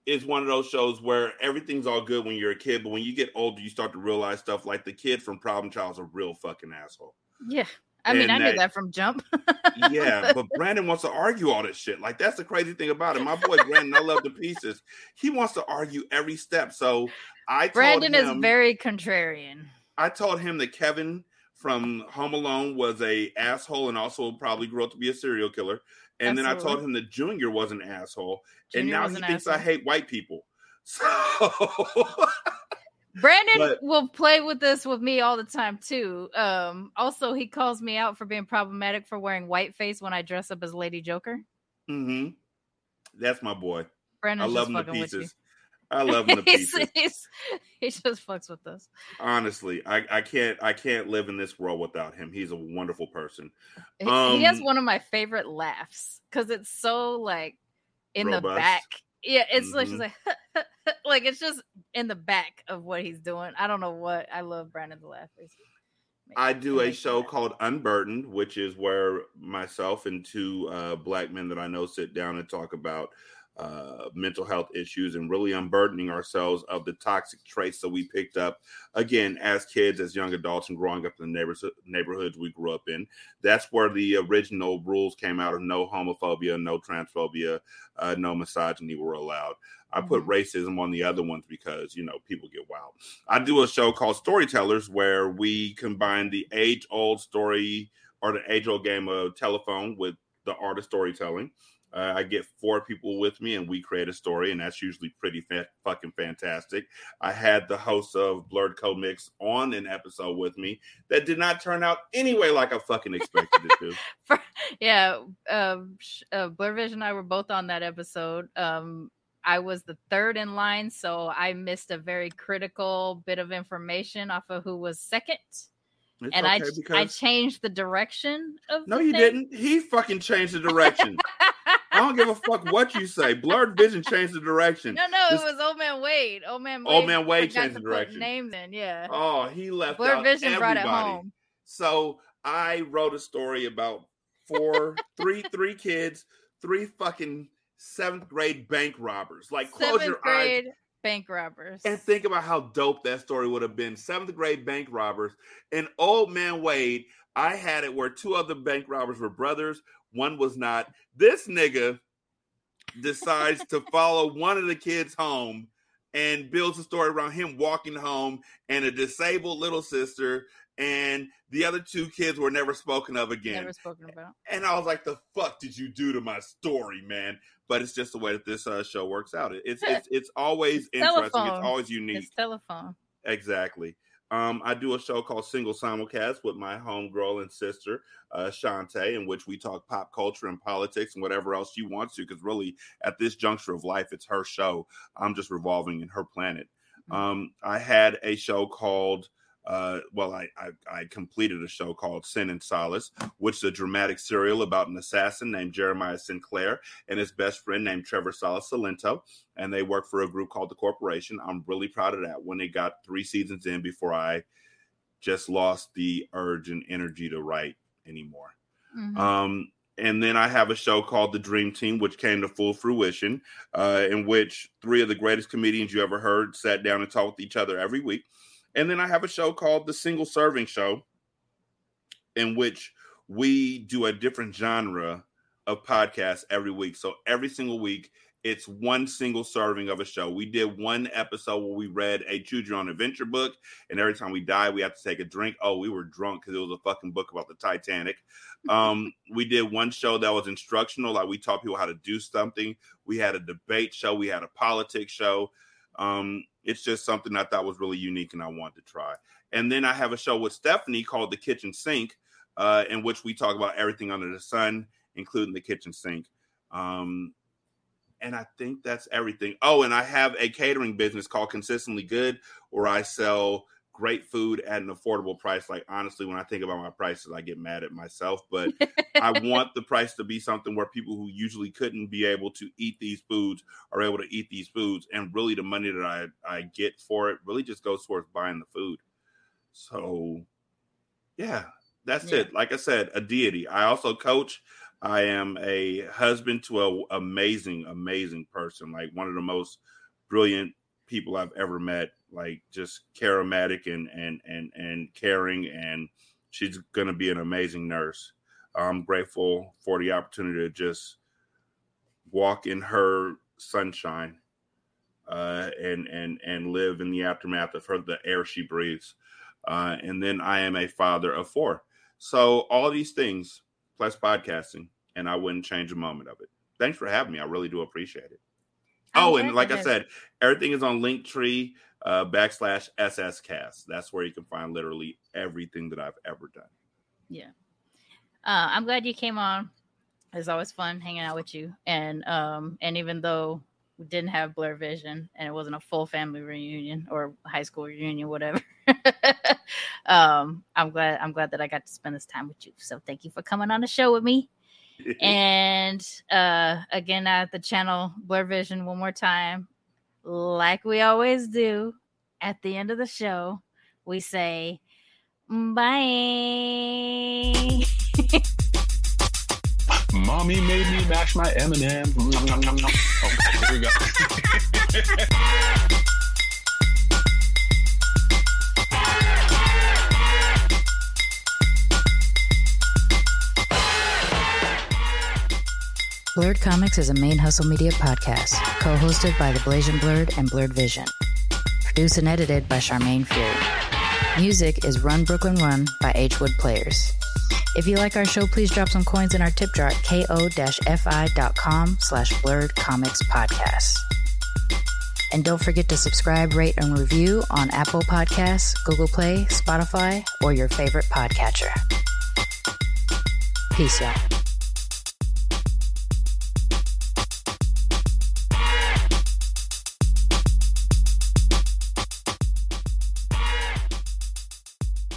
is one of those shows where everything's all good when you're a kid, but when you get older, you start to realize stuff like the kid from Problem Child is a real fucking asshole. Yeah. I mean, I knew that- that from Jump. yeah, but Brandon wants to argue all this shit. Like that's the crazy thing about it. My boy Brandon, I love the pieces. He wants to argue every step. So I Brandon told is very contrarian. I told him that Kevin from Home Alone was a asshole and also probably grew up to be a serial killer. And then I told him that Junior was an asshole, and now he thinks I hate white people. So Brandon But- will play with this with me all the time too. Um, also, he calls me out for being problematic for wearing whiteface when I dress up as Lady Joker. Mm-hmm. that's my boy. Brandon's I love him to fucking with you. pieces. I love him to pieces. he's- he just fucks with us. honestly I, I can't i can't live in this world without him he's a wonderful person He, he has Um, one of my favorite laughs because it's so like in the back. Yeah, it's like Mhm. like like it's just in the back of what he's doing. I don't know what I love Brandon's laugh. It's- i do a show called unburdened which is where myself and two uh, black men that i know sit down and talk about uh, mental health issues and really unburdening ourselves of the toxic traits that we picked up again as kids as young adults and growing up in the neighbors, neighborhoods we grew up in that's where the original rules came out of no homophobia no transphobia uh, no misogyny were allowed I put Mhm. racism on the other ones because you know people get wild. I do a show called Storytellers where we combine the age old story or the age old game of telephone with the art of storytelling. Uh, I get four people with me and we create a story, and that's usually pretty fa- fucking fantastic. I had the host of BLERDcoMIXed on an episode with me that did not turn out anyway like I fucking expected it to. yeah, um, uh, BlerdVision and I were both on that episode. Um, I was the third in line, so I missed a very critical bit of information off of who was second, It's and I okay I because- changed the direction of. no, you thing. didn't. He fucking changed the direction. I don't give a fuck what you say. BlerdVision changed the direction. No, no, This- it was Old Man Wade. Old Man Wade. Old Man Wade changed the direction. Name then, yeah. Oh, he left Blur out Vision everybody. brought it home. So I wrote a story about four, three, three kids, three fucking seventh grade bank robbers. Like close Seventh your eyes bank robbers. and think about how dope that story would have been. Seventh grade bank robbers. And old man Wade, I had it where two other bank robbers were brothers, one was not. This nigga decides to follow one of the kids home and builds a story around him walking home and a disabled little sister and the other two kids were never spoken of again. Never spoken about. And I was like, "The fuck did you do to my story, man?" But it's just the way that this uh, show works out. It's it's it's always interesting. telephone. It's always unique. His telephone. Exactly. Um, I do a show called Single Simulcast with my homegirl and sister, uh, Shantae, in which we talk pop culture and politics and whatever else she wants to. Because really, at this juncture of life, it's her show. I'm just revolving in her planet. Um, I had a show called, uh, well, I, I, I completed a show called Sin and Solace, which is a dramatic serial about an assassin named Jeremiah Sinclair and his best friend named Trevor Salas Salento. And they work for a group called The Corporation. I'm really proud of that. When they got three seasons in before I just lost the urge and energy to write anymore. Mhm. Um, and then I have a show called The Dream Team, which came to full fruition, uh, in which three of the greatest comedians you ever heard sat down and talked with each other every week. And then I have a show called The Single Serving Show, in which we do a different genre of podcasts every week. So every single week, it's one single serving of a show. We did one episode where we read a Choose Your Own Adventure book, and every time we die, we have to take a drink. Oh, we were drunk because it was a fucking book about the Titanic. Um, we did one show that was instructional, like we taught people how to do something. We had a debate show, we had a politics show. Um, it's just something I thought was really unique and I wanted to try. And then I have a show with Stephanie called The Kitchen Sink, uh, in which we talk about everything under the sun, including the kitchen sink. Um, and I think that's everything. Oh, and I have a catering business called Consistently Good, where I sell great food at an affordable price. Like honestly, when I think about my prices, I get mad at myself. But I want the price to be something where people who usually couldn't be able to eat these foods are able to eat these foods. And really the money that I, I get for it really just goes towards buying the food. So yeah, that's Yeah. it. Like I said, a deity. I also coach. I am a husband to a amazing, amazing person. Like one of the most brilliant people I've ever met. Like just charismatic and and and and caring, and she's gonna be an amazing nurse. I'm grateful for the opportunity to just walk in her sunshine uh, and and and live in the aftermath of her the air she breathes. Uh, and then I am a father of four. So all these things plus podcasting, and I wouldn't change a moment of it. Thanks for having me. I really do appreciate it. I'm Oh, and like I said, everything is on Linktree uh, backslash SSCast. That's where you can find literally everything that I've ever done. Yeah. Uh, I'm glad you came on. It's always fun hanging out with you. And um, and even though we didn't have BlerdVision and it wasn't a full family reunion or high school reunion, whatever. um, I'm glad I'm glad that I got to spend this time with you. So thank you for coming on the show with me. and uh again at the channel BlerdVision one more time. Like we always do at the end of the show, we say bye. Mommy made me mash my M&M. Okay, here we go. BLERDcoMIXed is a ManeHustle Media podcast, co hosted by The Blasian Blerd and BlerdVision. Produced and edited by Sharmane Fury. Music is Run Brooklyn Run by H Wood Players. If you like our show, please drop some coins in our tip jar at ko-fi.com slash blerdcomixed podcast. And don't forget to subscribe, rate, and review on Apple Podcasts, Google Play, Spotify, or your favorite podcatcher. Peace, y'all.